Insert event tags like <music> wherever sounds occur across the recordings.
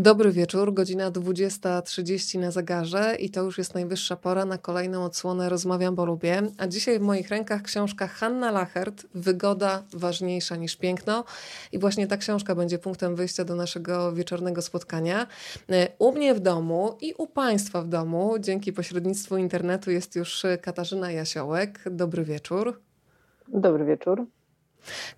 Dobry wieczór, godzina 20.30 na zegarze i to już jest najwyższa pora na kolejną odsłonę Rozmawiam, bo lubię. A dzisiaj w moich rękach książka Hanna Lachert, Wygoda ważniejsza niż piękno. I właśnie ta książka będzie punktem wyjścia do naszego wieczornego spotkania. U mnie w domu i u Państwa w domu, dzięki pośrednictwu internetu jest już Katarzyna Jasiołek. Dobry wieczór. Dobry wieczór.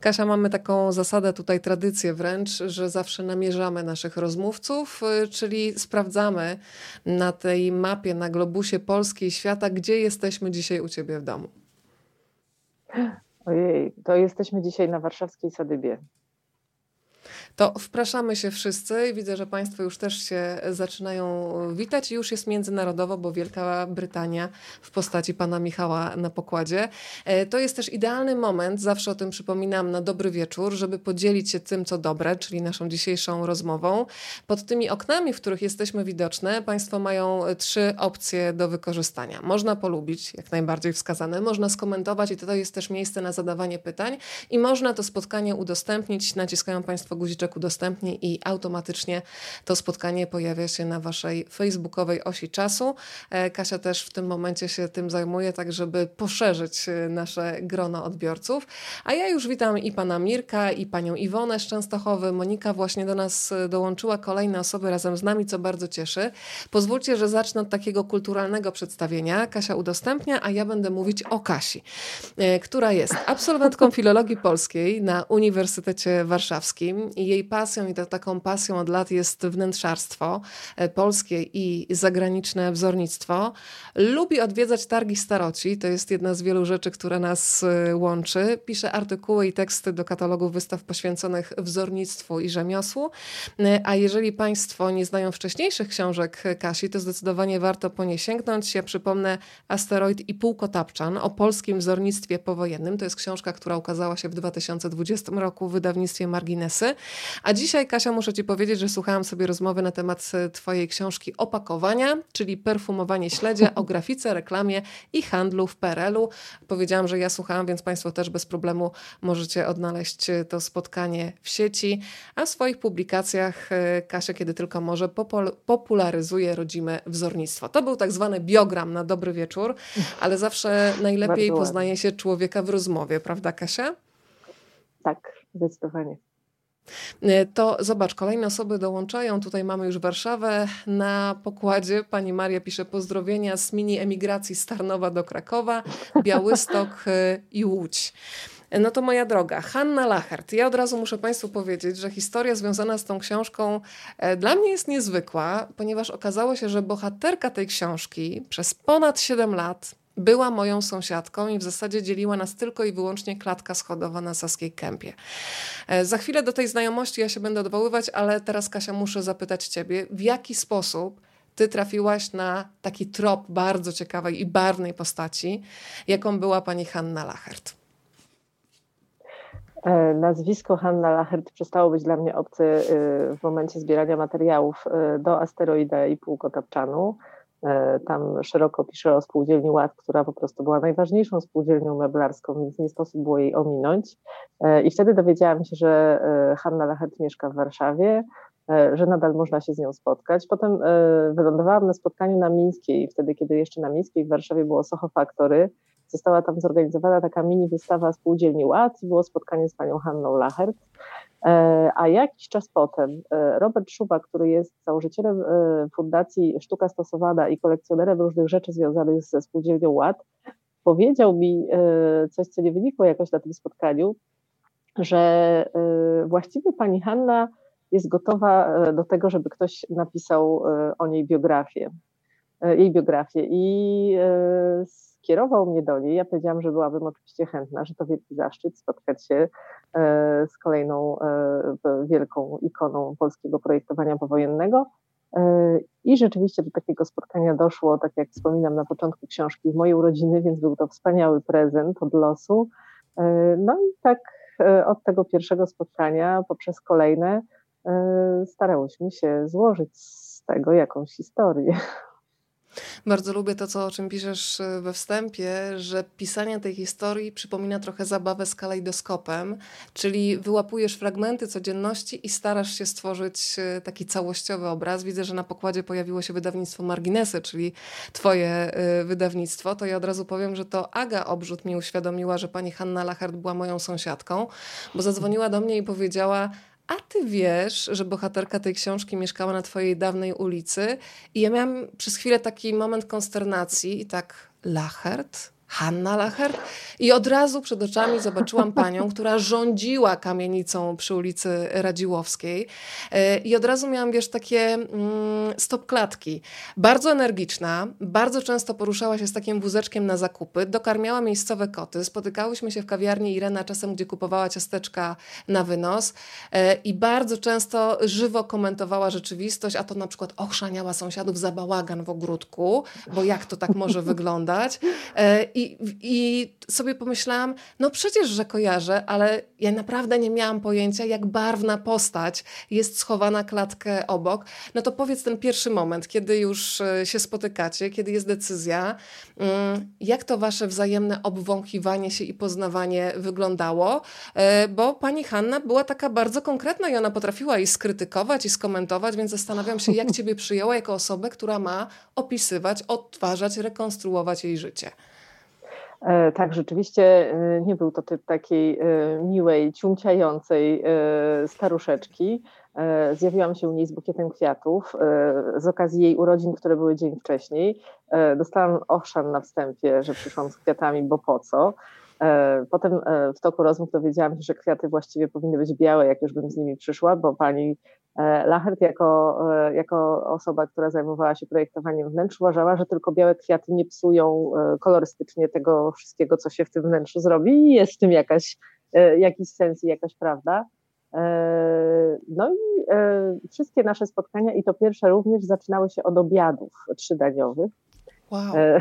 Kasia, mamy taką zasadę, tutaj tradycję wręcz, że zawsze namierzamy naszych rozmówców, y, czyli sprawdzamy na tej mapie, na globusie Polski i świata, gdzie jesteśmy dzisiaj u Ciebie w domu. Ojej, to jesteśmy dzisiaj na warszawskiej Sadybie to wpraszamy się wszyscy i widzę, że Państwo już też się zaczynają witać i już jest międzynarodowo, bo Wielka Brytania w postaci pana Michała na pokładzie. E, to jest też idealny moment, zawsze o tym przypominam, na dobry wieczór, żeby podzielić się tym, co dobre, czyli naszą dzisiejszą rozmową. Pod tymi oknami, w których jesteśmy widoczne, Państwo mają trzy opcje do wykorzystania. Można polubić, jak najbardziej wskazane, można skomentować i to jest też miejsce na zadawanie pytań i można to spotkanie udostępnić. Naciskają Państwo guziczek udostępnij i automatycznie to spotkanie pojawia się na waszej facebookowej osi czasu. E, Kasia też w tym momencie się tym zajmuje, tak żeby poszerzyć e, nasze grono odbiorców. A ja już witam i pana Mirka, i panią Iwonę z Częstochowy. Monika właśnie do nas e, dołączyła, kolejne osoby razem z nami, co bardzo cieszy. Pozwólcie, że zacznę od takiego kulturalnego przedstawienia. Kasia udostępnia, a ja będę mówić o Kasi, która jest absolwentką filologii polskiej na Uniwersytecie Warszawskim i jej pasją i taką pasją od lat jest wnętrzarstwo e, polskie i zagraniczne wzornictwo. Lubi odwiedzać targi staroci, to jest jedna z wielu rzeczy, które nas e, łączy. Pisze artykuły i teksty do katalogów wystaw poświęconych wzornictwu i rzemiosłu. E, a jeżeli Państwo nie znają wcześniejszych książek Kasi, to zdecydowanie warto po nie sięgnąć. Ja przypomnę Asteroid i Półkotapczan o polskim wzornictwie powojennym. To jest książka, która ukazała się w 2020 roku w wydawnictwie Marginesy. A dzisiaj, Kasia, muszę Ci powiedzieć, że słuchałam sobie rozmowy na temat e, Twojej książki Opakowania, czyli perfumowanie śledzie o grafice, reklamie i handlu w PRL-u. Powiedziałam, że ja słuchałam, więc Państwo też bez problemu możecie odnaleźć e, to spotkanie w sieci. A w swoich publikacjach e, Kasia, kiedy tylko może, popularyzuje rodzime wzornictwo. To był tak zwany biogram na dobry wieczór, ale zawsze najlepiej poznaje się człowieka w rozmowie, prawda, Kasia? Tak, zdecydowanie. E, to zobacz, kolejne osoby dołączają. Tutaj mamy już Warszawę na pokładzie. Pani Maria pisze pozdrowienia z mini emigracji z Tarnowa do Krakowa, Białystok e, i Łódź. E, no to moja droga, Hanna Lachert. Ja od razu muszę Państwu powiedzieć, że historia związana z tą książką dla mnie jest niezwykła, ponieważ okazało się, że bohaterka tej książki przez ponad 7 lat była moją sąsiadką i w zasadzie dzieliła nas tylko i wyłącznie klatka schodowa na Saskiej Kępie. E, za chwilę do tej znajomości ja się będę odwoływać, ale teraz Kasia muszę zapytać Ciebie, w jaki sposób Ty trafiłaś na taki trop bardzo ciekawej i barwnej postaci, jaką była pani Hanna Lachert? E, nazwisko Hanna Lachert przestało być dla mnie obce e, w momencie zbierania materiałów do asteroida i półkotapczanu. E, tam szeroko pisze o spółdzielni Ład, która po prostu była najważniejszą spółdzielnią meblarską, więc nie sposób było jej ominąć. E, I wtedy dowiedziałam się, że e, Hanna Lachert mieszka w Warszawie, że nadal można się z nią spotkać. Potem wylądowałam na spotkaniu na Mińskiej, wtedy kiedy jeszcze na Mińskiej w Warszawie było Soho Factory. Została tam zorganizowana taka mini wystawa spółdzielni Ład i było spotkanie z panią Hanną Lachert. E, a jakiś czas potem e, Robert Szuba, który jest założycielem e, Fundacji Sztuka Stosowana i kolekcjonerem różnych rzeczy związanych ze spółdzielnią Ład, powiedział mi coś, co nie wynikło jakoś na tym spotkaniu, że właściwie pani Hanna jest gotowa do tego, żeby ktoś napisał o niej biografię, jej biografię. I skierował mnie do niej. Ja powiedziałam, że byłabym oczywiście chętna, że to wielki zaszczyt spotkać się e, z kolejną e, wielką ikoną polskiego projektowania powojennego. E, I rzeczywiście do takiego spotkania doszło, tak jak wspominam na początku książki, w mojej urodziny, więc był to wspaniały prezent od losu. No i tak od tego pierwszego spotkania poprzez kolejne starałyśmy się złożyć z tego jakąś historię. Bardzo lubię to, co, o czym piszesz e, we wstępie, że pisanie tej historii przypomina trochę zabawę z kalejdoskopem, czyli wyłapujesz fragmenty codzienności i starasz się stworzyć e, taki całościowy obraz. Widzę, że na pokładzie pojawiło się wydawnictwo Marginesy, czyli twoje e, wydawnictwo. To ja od razu powiem, że to Aga Obrzut mi uświadomiła, że pani Hanna Lachert była moją sąsiadką, bo zadzwoniła do mnie i powiedziała, a ty wiesz, że bohaterka tej książki mieszkała na twojej dawnej ulicy i ja miałam przez chwilę taki moment konsternacji i tak Lachert? Hanna Lachert. I od razu przed oczami zobaczyłam panią, która rządziła kamienicą przy ulicy Radziłowskiej. E, i od razu miałam, wiesz, takie mm, stop klatki. Bardzo energiczna, bardzo często poruszała się z takim wózeczkiem na zakupy, dokarmiała miejscowe koty, spotykałyśmy się w kawiarni Irena czasem, gdzie kupowała ciasteczka na wynos. E, i bardzo często żywo komentowała rzeczywistość, a to na przykład ochrzaniała sąsiadów za bałagan w ogródku, bo jak to tak może wyglądać. E, I i, I sobie pomyślałam, no przecież, że kojarzę, ale ja naprawdę nie miałam pojęcia, jak barwna postać jest schowana klatkę obok. No to powiedz ten pierwszy moment, kiedy już e, się spotykacie, kiedy jest decyzja, mm, jak to wasze wzajemne obwąchiwanie się i poznawanie wyglądało, e, bo pani Hanna była taka bardzo konkretna i ona potrafiła i skrytykować, i skomentować, więc zastanawiam się, jak <laughs> ciebie przyjęła jako osobę, która ma opisywać, odtwarzać, rekonstruować jej życie. E, tak, rzeczywiście e, nie był to typ takiej e, miłej, ciumciającej staruszeczki. Zjawiłam się u niej z bukietem kwiatów z okazji jej urodzin, które były dzień wcześniej. Dostałam ochrzan na wstępie, że przyszłam z kwiatami, bo po co. Potem w toku rozmów dowiedziałam się, że kwiaty właściwie powinny być białe, jak już bym z nimi przyszła, bo pani Lachert jako, e, jako osoba, która zajmowała się projektowaniem wnętrz, uważała, że tylko białe kwiaty nie psują e, kolorystycznie tego wszystkiego, co się w tym wnętrzu zrobi i jest w tym jakaś, jakiś sens i jakaś prawda. No i wszystkie nasze spotkania, i to pierwsze również, zaczynały się od obiadów trzydaniowych. Wow. E,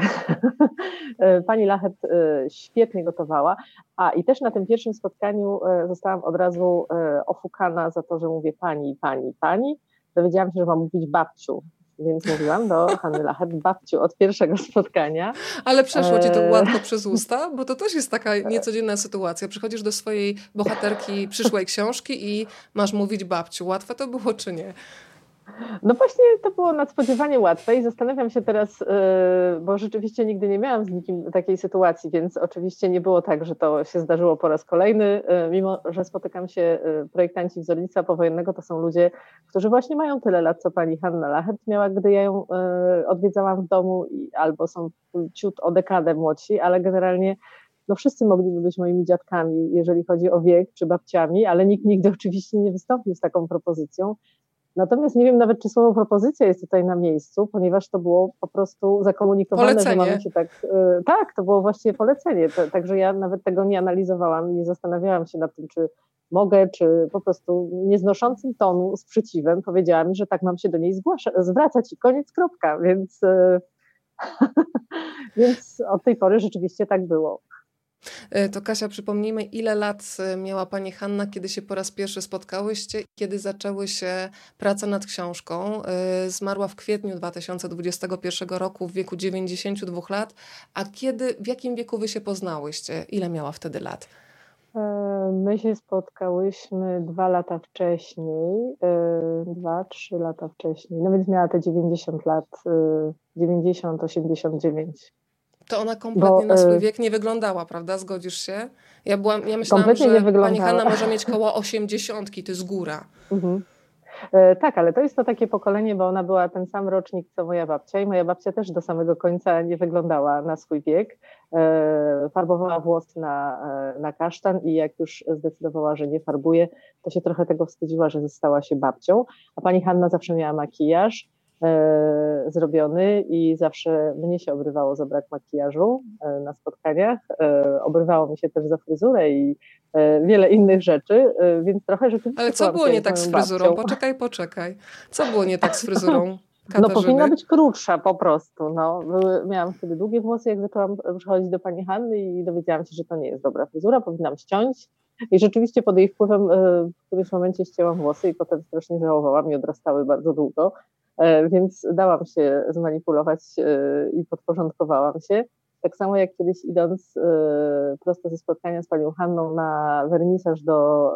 <laughs> e, pani Lachet e, świetnie gotowała, a i też na tym pierwszym spotkaniu zostałam od razu ofukana za to, że mówię pani, pani, pani. Dowiedziałam się, że mam mówić babciu, więc mówiłam do <laughs> Hanny Lachet, babciu od pierwszego spotkania. Ale przeszło ci to łatwo przez usta, bo to też jest taka <laughs> niecodzienna sytuacja. Przychodzisz do swojej bohaterki przyszłej książki i masz mówić babciu. Łatwe to było czy nie? No właśnie to było nadspodziewanie łatwe i zastanawiam się teraz, y, bo rzeczywiście nigdy nie miałam z nikim takiej sytuacji, więc oczywiście nie było tak, że to się zdarzyło po raz kolejny. Y, mimo, że spotykam się, y, projektanci wzornictwa powojennego to są ludzie, którzy właśnie mają tyle lat, co pani Hanna Lachert miała, gdy ja ją odwiedzałam w domu albo są ciut o dekadę młodsi, ale generalnie no wszyscy mogliby być moimi dziadkami, jeżeli chodzi o wiek, czy babciami, ale nikt nigdy oczywiście nie wystąpił z taką propozycją. Natomiast nie wiem nawet, czy słowo propozycja jest tutaj na miejscu, ponieważ to było po prostu zakomunikowane, polecenie. że mamy się tak. Yy, tak, to było właściwie polecenie. Także ja nawet tego nie analizowałam, nie zastanawiałam się nad tym, czy mogę, czy po prostu nieznoszącym tonu sprzeciwem powiedziała mi, że tak mam się do niej zgłasza, zwracać i koniec, kropka. Więc, yy, <laughs> więc od tej pory rzeczywiście tak było. E, to Kasia, przypomnijmy, ile lat e, miała pani Hanna, kiedy się po raz pierwszy spotkałyście, kiedy zaczęły się prace nad książką. E, zmarła w kwietniu 2021 roku w wieku 92 lat. A kiedy, w jakim wieku wy się poznałyście? Ile miała wtedy lat? My się spotkałyśmy dwa lata wcześniej, dwa, trzy lata wcześniej. No więc miała te 90 lat, 90, 89 to ona kompletnie Bo, na swój y, wiek nie wyglądała, prawda? Zgodzisz się? Ja, byłam, ja myślałam, że pani Hanna może mieć koło osiemdziesiątki, to jest góra. Mhm. E, tak, ale to jest to takie pokolenie, bo ona była ten sam rocznik co moja babcia i moja babcia też do samego końca nie wyglądała na swój wiek. E, farbowała włosy na, e, na kasztan i jak już zdecydowała, że nie farbuje, to się trochę tego wstydziła, że została się babcią. A pani Hanna zawsze miała makijaż zrobiony i zawsze mnie się obrywało za brak makijażu e, na spotkaniach. E, obrywało mi się też za fryzurę i wiele innych rzeczy, więc trochę rzeczywiście. Ale co było nie tak z fryzurą? Babcią. Poczekaj, poczekaj. Co było nie tak z fryzurą? <laughs> Katarzyny? No powinna być krótsza po prostu. No. Miałam wtedy długie włosy, jak zaczęłam przychodzić do pani Hanny i dowiedziałam się, że to nie jest dobra fryzura, powinnam ściąć. I rzeczywiście pod jej wpływem w którymś momencie ścięłam włosy i potem strasznie żałowałam i odrastały bardzo długo. Więc dałam się zmanipulować i podporządkowałam się. Tak samo jak kiedyś idąc prosto ze spotkania z panią Hanną na wernisaż do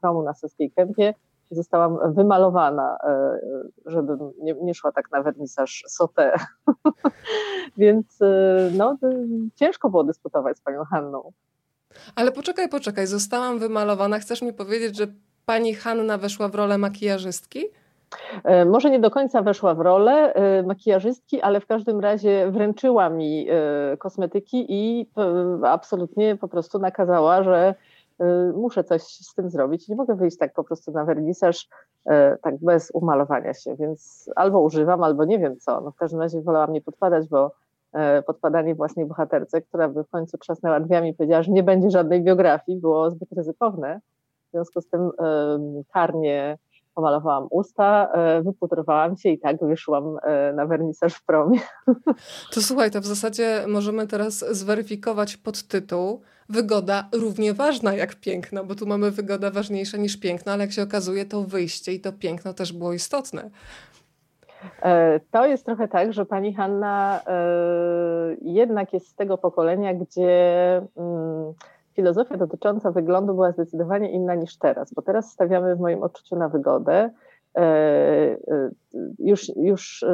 promu na Saskiej Kępie, zostałam wymalowana, e, żebym nie, nie szła tak na wernisaż sotę. <laughs> Więc e, no, ciężko było dyskutować z panią Hanną. Ale poczekaj, poczekaj, zostałam wymalowana. Chcesz mi powiedzieć, że pani Hanna weszła w rolę makijażystki? E, może nie do końca weszła w rolę makijażystki, ale w każdym razie wręczyła mi kosmetyki i absolutnie po prostu nakazała, że muszę coś z tym zrobić. Nie mogę wyjść tak po prostu na wernisaż, tak bez umalowania się, więc albo używam, albo nie wiem co. No w każdym razie wolałam nie podpadać, bo podpadanie własnej bohaterce, która by w końcu trzasnęła drzwiami i powiedziała, że nie będzie żadnej biografii, było zbyt ryzykowne. W związku z tym karnie pomalowałam usta, wyputrowałam się i tak wyszłam na wernisaż w promie. To słuchaj, to w zasadzie możemy teraz zweryfikować podtytuł wygoda równie ważna jak piękno, bo tu mamy wygoda ważniejsza niż piękno, ale jak się okazuje, to wyjście i to piękno też było istotne. E, to jest trochę tak, że pani Hanna e, jednak jest z tego pokolenia, gdzie mm, filozofia dotycząca wyglądu była zdecydowanie inna niż teraz, bo teraz stawiamy w moim odczuciu na wygodę. E, już, już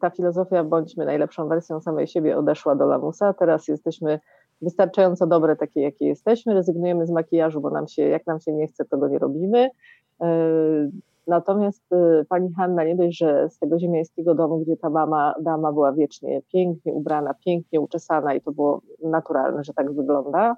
ta filozofia, bądźmy najlepszą wersją samej siebie, odeszła do lamusa. Teraz jesteśmy wystarczająco dobre takie, jakie jesteśmy, rezygnujemy z makijażu, bo nam się, jak nam się nie chce, to go nie robimy. E, natomiast e, pani Hanna nie dość, że z tego ziemiańskiego domu, gdzie ta mama, dama była wiecznie pięknie ubrana, pięknie uczesana i to było naturalne, że tak wygląda, e,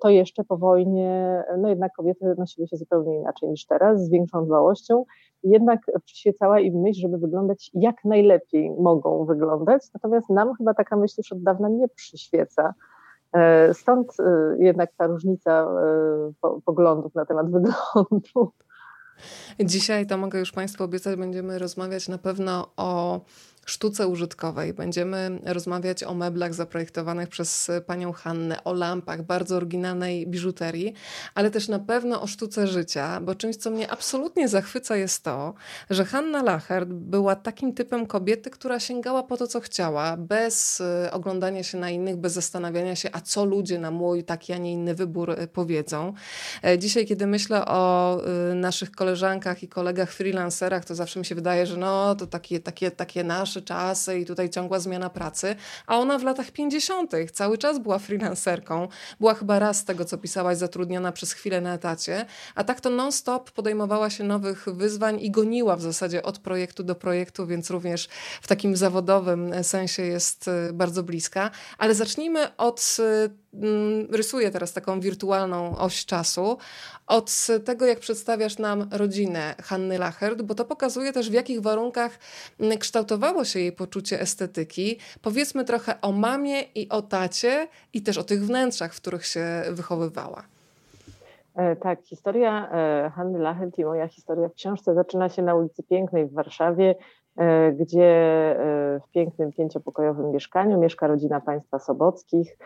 to jeszcze po wojnie, no jednak kobiety nosiły się zupełnie inaczej niż teraz, z większą dbałością. Jednak przyświecała im myśl, żeby wyglądać jak najlepiej mogą wyglądać, natomiast nam chyba taka myśl już od dawna nie przyświeca. E, stąd e, jednak ta różnica e, poglądów na temat wyglądu. Dzisiaj, to mogę już Państwu obiecać, będziemy rozmawiać na pewno o sztuce użytkowej. Będziemy rozmawiać o meblach zaprojektowanych przez panią Hannę, o lampach, bardzo oryginalnej biżuterii, ale też na pewno o sztuce życia, bo czymś, co mnie absolutnie zachwyca jest to, że Hanna Lachert była takim typem kobiety, która sięgała po to, co chciała, bez y, oglądania się na innych, bez zastanawiania się, a co ludzie na mój taki, a nie inny wybór y, powiedzą. E, dzisiaj, kiedy myślę o y, naszych koleżankach i kolegach freelancerach, to zawsze mi się wydaje, że no, to takie, takie, takie nasze nasze czasy i tutaj ciągła zmiana pracy, a ona w latach 50. cały czas była freelancerką. Była chyba raz z tego, co pisałaś, zatrudniona przez chwilę na etacie, a tak to non-stop podejmowała się nowych wyzwań i goniła w zasadzie od projektu do projektu, więc również w takim zawodowym sensie jest y, bardzo bliska. Ale zacznijmy od y, Mm, rysuję teraz taką wirtualną oś czasu, od tego, jak przedstawiasz nam rodzinę Hanny Lachert, bo to pokazuje też, w jakich warunkach mm, kształtowało się jej poczucie estetyki. Powiedzmy trochę o mamie i o tacie i też o tych wnętrzach, w których się wychowywała. E, tak, historia e, Hanny Lachert i moja historia w książce zaczyna się na ulicy Pięknej w Warszawie E, gdzie w pięknym pięciopokojowym mieszkaniu mieszka rodzina państwa Sobockich,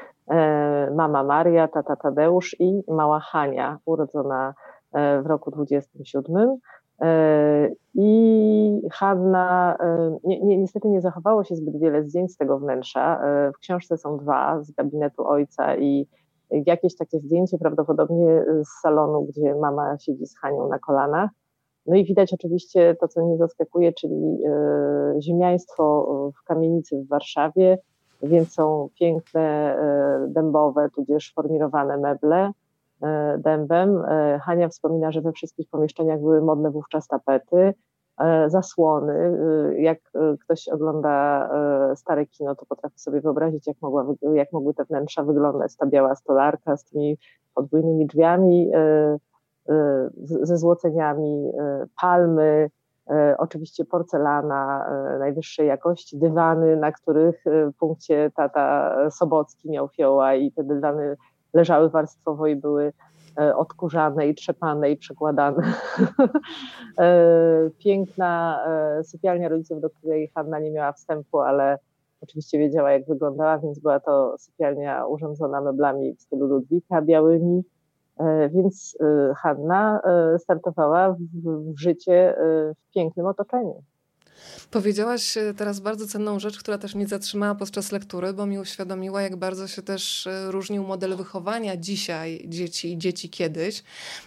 mama Maria, tata Tadeusz i mała Hania, urodzona w roku 27. I Hanna, ni ni niestety nie zachowało się zbyt wiele zdjęć z tego wnętrza. W książce są dwa z gabinetu ojca i jakieś takie zdjęcie prawdopodobnie z salonu, gdzie mama siedzi z Hanią na kolanach. No i widać oczywiście to, co mnie zaskakuje, czyli e, ziemiaństwo w kamienicy w Warszawie, więc są piękne e, dębowe, tudzież formirowane meble e, dębem. Hania wspomina, że we wszystkich pomieszczeniach były modne wówczas tapety, zasłony. Jak ktoś ogląda stare kino, to potrafi sobie wyobrazić, jak, mogła, jak mogły te wnętrza wyglądać. Ta biała stolarka z tymi podwójnymi drzwiami, ze złoceniami, e, palmy, e, oczywiście porcelana e, najwyższej jakości, dywany, na których punkcie tata Sobocki miał fioła i te dywany leżały warstwowo i były odkurzane i trzepane i przekładane. <laughs> Piękna sypialnia rodziców, do której Hanna nie miała wstępu, ale oczywiście wiedziała, jak wyglądała, więc była to sypialnia urządzona meblami w stylu Ludwika, białymi, E, więc e, Hanna e, startowała w życie w pięknym otoczeniu. Powiedziałaś e, teraz bardzo cenną rzecz, która też mnie zatrzymała podczas lektury, bo mi uświadomiła, jak bardzo się też e, różnił model wychowania dzisiaj dzieci i dzieci kiedyś.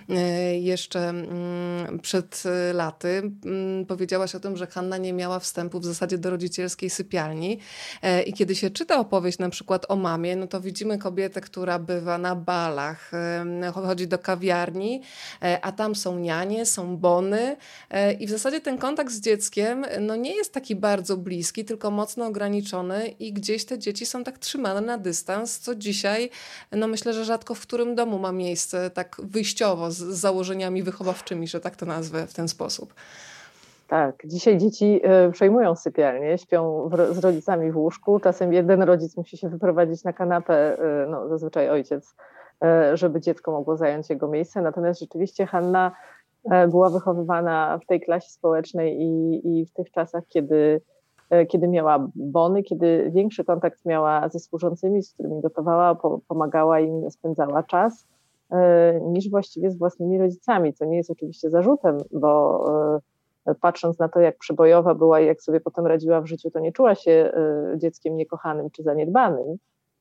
E, jeszcze mm, przed laty mm, powiedziałaś o tym, że Hanna nie miała wstępu w zasadzie do rodzicielskiej sypialni. I kiedy się czyta opowieść na przykład o mamie, no to widzimy kobietę, która bywa na balach, chodzi do kawiarni, a tam są nianie, są bony i w zasadzie ten kontakt z dzieckiem no nie jest taki bardzo bliski, tylko mocno ograniczony i gdzieś te dzieci są tak trzymane na dystans, co dzisiaj, no myślę, że rzadko w którym domu ma miejsce tak wyjściowo z założeniami wychowawczymi, że tak to nazwę w ten sposób. Tak, dzisiaj dzieci e, przejmują sypialnię, śpią w, z rodzicami w łóżku. Czasem jeden rodzic musi się wyprowadzić na kanapę, e, no zazwyczaj ojciec, e, żeby dziecko mogło zająć jego miejsce. Natomiast rzeczywiście Hanna była wychowywana w tej klasie społecznej i, i w tych czasach, kiedy, e, kiedy miała bony, kiedy większy kontakt miała ze służącymi, z którymi gotowała, pomagała im, spędzała czas, e, niż właściwie z własnymi rodzicami, co nie jest oczywiście zarzutem, bo patrząc na to, jak przebojowa była i jak sobie potem radziła w życiu, to nie czuła się dzieckiem niekochanym czy zaniedbanym.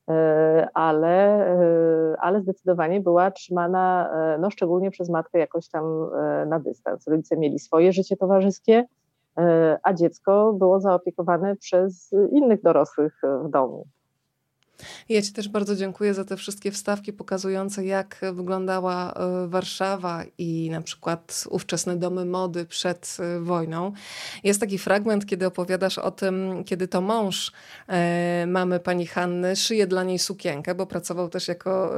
E, ale, e, ale zdecydowanie była trzymana, e, no szczególnie przez matkę, jakoś tam na dystans. Rodzice mieli swoje życie towarzyskie, a dziecko było zaopiekowane przez innych dorosłych w domu. Ja Ci też bardzo dziękuję za te wszystkie wstawki pokazujące, jak wyglądała e, Warszawa i na przykład ówczesne domy mody przed e, wojną. Jest taki fragment, kiedy opowiadasz o tym, kiedy to mąż e, mamy pani Hanny szyje dla niej sukienkę, bo pracował też jako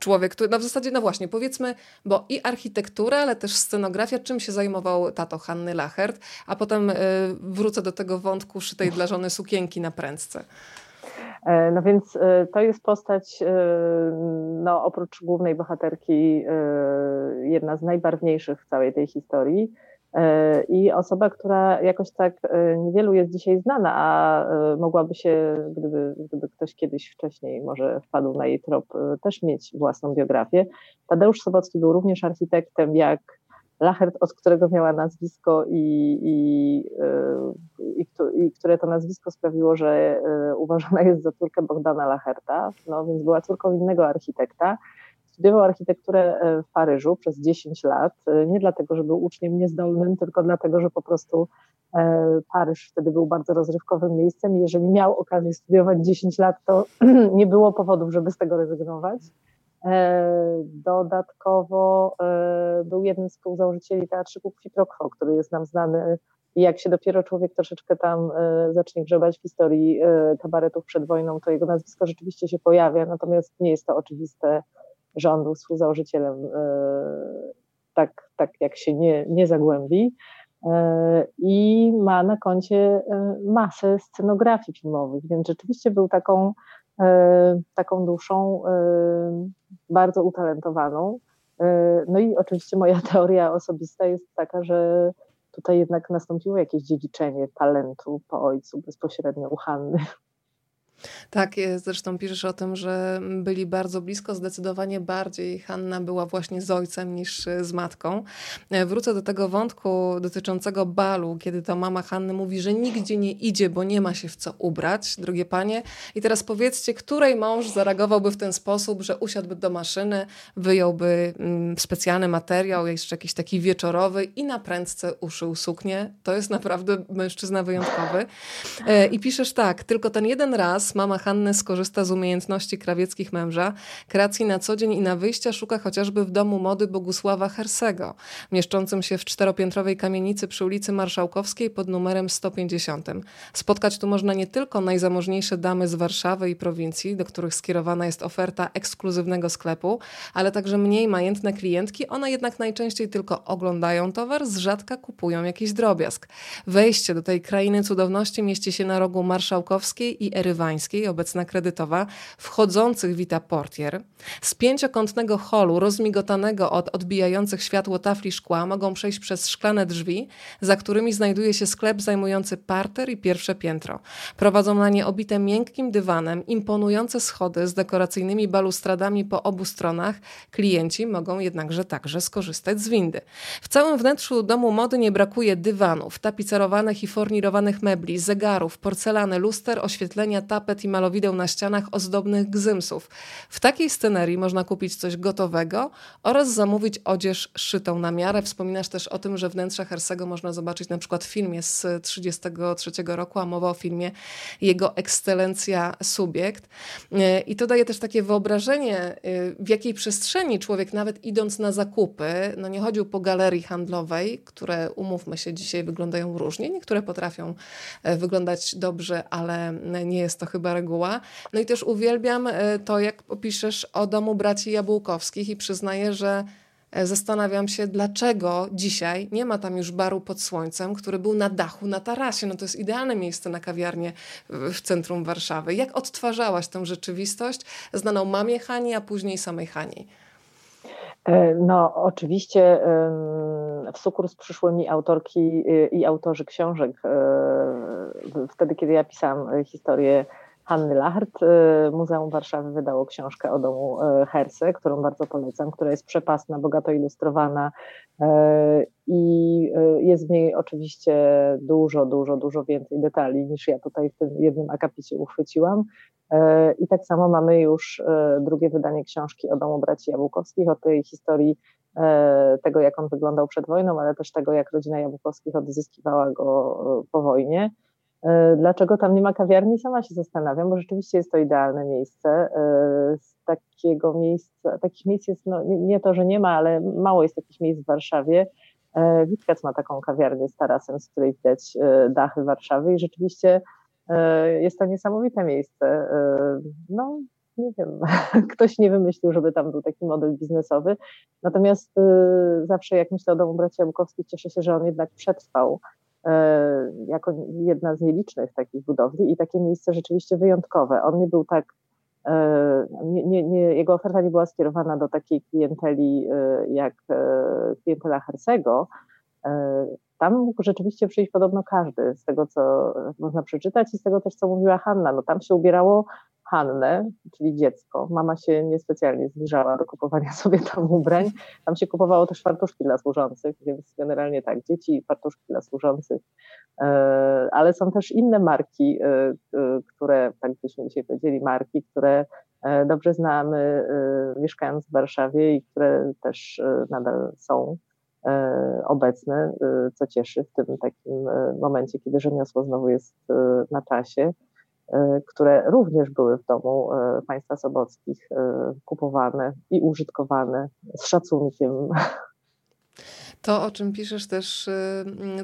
człowiek, który, no w zasadzie, no właśnie, powiedzmy, bo i architektura, ale też scenografia, czym się zajmował tato Hanny Lachert, a potem wrócę do tego wątku szytej dla żony sukienki na prędce. E, no więc e, to jest postać, e, no oprócz głównej bohaterki, jedna z najbarwniejszych w całej tej historii. I osoba, która jakoś tak niewielu jest dzisiaj znana, a mogłaby się, gdyby, gdyby ktoś kiedyś wcześniej może wpadł na jej trop, też mieć własną biografię. Tadeusz Sobocki był również architektem, jak Lachert, od którego miała nazwisko i, i, i, i, które to nazwisko sprawiło, że e, uważana jest za córkę Bogdana Lacherta, no więc była córką innego architekta. Studiował architekturę e, w Paryżu przez 10 lat, e, nie dlatego, że był uczniem niezdolnym, tylko dlatego, że po prostu Paryż wtedy był bardzo rozrywkowym miejscem i jeżeli miał okazję studiować 10 lat, to <clears throat> nie było powodów, żeby z tego rezygnować. E, dodatkowo e, był jednym z współzałożycieli teatrzyku Qui który jest nam znany i jak się dopiero człowiek troszeczkę tam e, zacznie grzebać w historii kabaretów przed wojną, to jego nazwisko rzeczywiście się pojawia, natomiast nie jest to oczywiste, że on był współzałożycielem tak, tak jak się nie, nie zagłębi. I ma na koncie masę scenografii filmowych, więc rzeczywiście był taką taką duszą e, bardzo utalentowaną. E, no i oczywiście moja <laughs> teoria osobista jest taka, że tutaj jednak nastąpiło jakieś dziedziczenie talentu po ojcu bezpośrednio u Hanny. Tak, zresztą piszesz o tym, że byli bardzo blisko, zdecydowanie bardziej Hanna była właśnie z ojcem niż z matką. E, wrócę do tego wątku dotyczącego balu, kiedy to mama Hanny mówi, że nigdzie nie idzie, bo nie ma się w co ubrać, drogie panie. I teraz powiedzcie, której mąż zareagowałby w ten sposób, że usiadłby do maszyny, wyjąłby mm, specjalny materiał, jeszcze jakiś taki wieczorowy i na prędce uszył suknię. To jest naprawdę mężczyzna wyjątkowy. E, I piszesz tak, tylko ten jeden raz mama Hanny skorzysta z umiejętności krawieckich męża. Kreacji na co dzień i na wyjścia szuka chociażby w domu mody Bogusława Hersego, mieszczącym się w czteropiętrowej kamienicy przy ulicy Marszałkowskiej pod numerem 150. Spotkać tu można nie tylko najzamożniejsze damy z Warszawy i prowincji, do których skierowana jest oferta ekskluzywnego sklepu, ale także mniej majętne klientki. One jednak najczęściej tylko oglądają towar, z rzadka kupują jakiś drobiazg. Wejście do tej krainy cudowności mieści się na rogu Marszałkowskiej i Erywańskiej Obecna kredytowa, wchodzących wita portier. Z pięciokątnego holu, rozmigotanego od odbijających światło tafli szkła, mogą przejść przez szklane drzwi, za którymi znajduje się sklep zajmujący parter i pierwsze piętro. Prowadzą na nie obite miękkim dywanem, imponujące schody z dekoracyjnymi balustradami po obu stronach. Klienci mogą jednakże także skorzystać z windy. W całym wnętrzu domu mody nie brakuje dywanów, tapicerowanych i fornirowanych mebli, zegarów, porcelany, luster, oświetlenia, tapet i malowideł na ścianach ozdobnych gzymsów. W takiej scenerii można kupić coś gotowego oraz zamówić odzież szytą na miarę. Wspominasz też o tym, że wnętrze Hersego można zobaczyć na przykład w filmie z 1933 roku, a mowa o filmie Jego Ekscelencja Subiekt. I to daje też takie wyobrażenie, w jakiej przestrzeni człowiek nawet idąc na zakupy, no nie chodził po galerii handlowej, które umówmy się dzisiaj wyglądają różnie, niektóre potrafią e, wyglądać dobrze, ale nie jest to chyba reguła. No i też uwielbiam e, to, jak opiszesz o domu braci Jabłkowskich i przyznaję, że e, Zastanawiam się, dlaczego dzisiaj nie ma tam już baru pod słońcem, który był na dachu, na tarasie. No to jest idealne miejsce na kawiarnię w centrum Warszawy. Jak odtwarzałaś tę rzeczywistość znaną mamie Hani, a później samej Hani? No, oczywiście w sukurs przyszły mi autorki i autorzy książek. Wtedy, kiedy ja pisałam historię Hanny Lachert, y, Muzeum Warszawy wydało książkę o domu Herse, którą bardzo polecam, która jest przepasna, bogato ilustrowana i jest w niej oczywiście dużo, dużo, dużo więcej detali niż ja tutaj w tym jednym akapicie uchwyciłam. I tak samo mamy już drugie wydanie książki o domu braci Jabłkowskich, o tej historii tego, jak on wyglądał przed wojną, ale też tego, jak rodzina Jabłkowskich odzyskiwała go po wojnie. E, dlaczego tam nie ma kawiarni? Sama się zastanawiam, bo rzeczywiście jest to idealne miejsce. Z takiego miejsca, takich miejsc jest, no, nie to, że nie ma, ale mało jest takich miejsc w Warszawie. Witkac ma taką kawiarnię z tarasem, z której widać dachy Warszawy i rzeczywiście jest to niesamowite miejsce. No, nie wiem, <laughs> ktoś nie wymyślił, żeby tam był taki model biznesowy. Natomiast zawsze jak myślę o domu braci Jabłkowskich, cieszę się, że on jednak przetrwał jako jedna z nielicznych takich budowli i takie miejsce rzeczywiście wyjątkowe. On nie był tak, y, nie, nie, nie, jego oferta nie była skierowana do takiej klienteli jak klientela Hersego. Tam mógł rzeczywiście przyjść podobno każdy, z tego co można przeczytać i z tego też co mówiła Hanna. No tam się ubierało Hannę, czyli dziecko. Mama się niespecjalnie zbliżała do kupowania <laughs> sobie tam ubrań. Tam się kupowało też fartuszki dla służących, więc generalnie tak, dzieci fartuszki dla służących. E, ale są też inne marki, e, e, które, tak byśmy dzisiaj powiedzieli, marki, które dobrze znamy, mieszkając w Warszawie i które też nadal są obecne, co cieszy w tym takim momencie, kiedy rzemiosło znowu jest na czasie. E, które również były w domu e, państwa sobockich e, kupowane i użytkowane z szacunkiem. To, o czym piszesz, też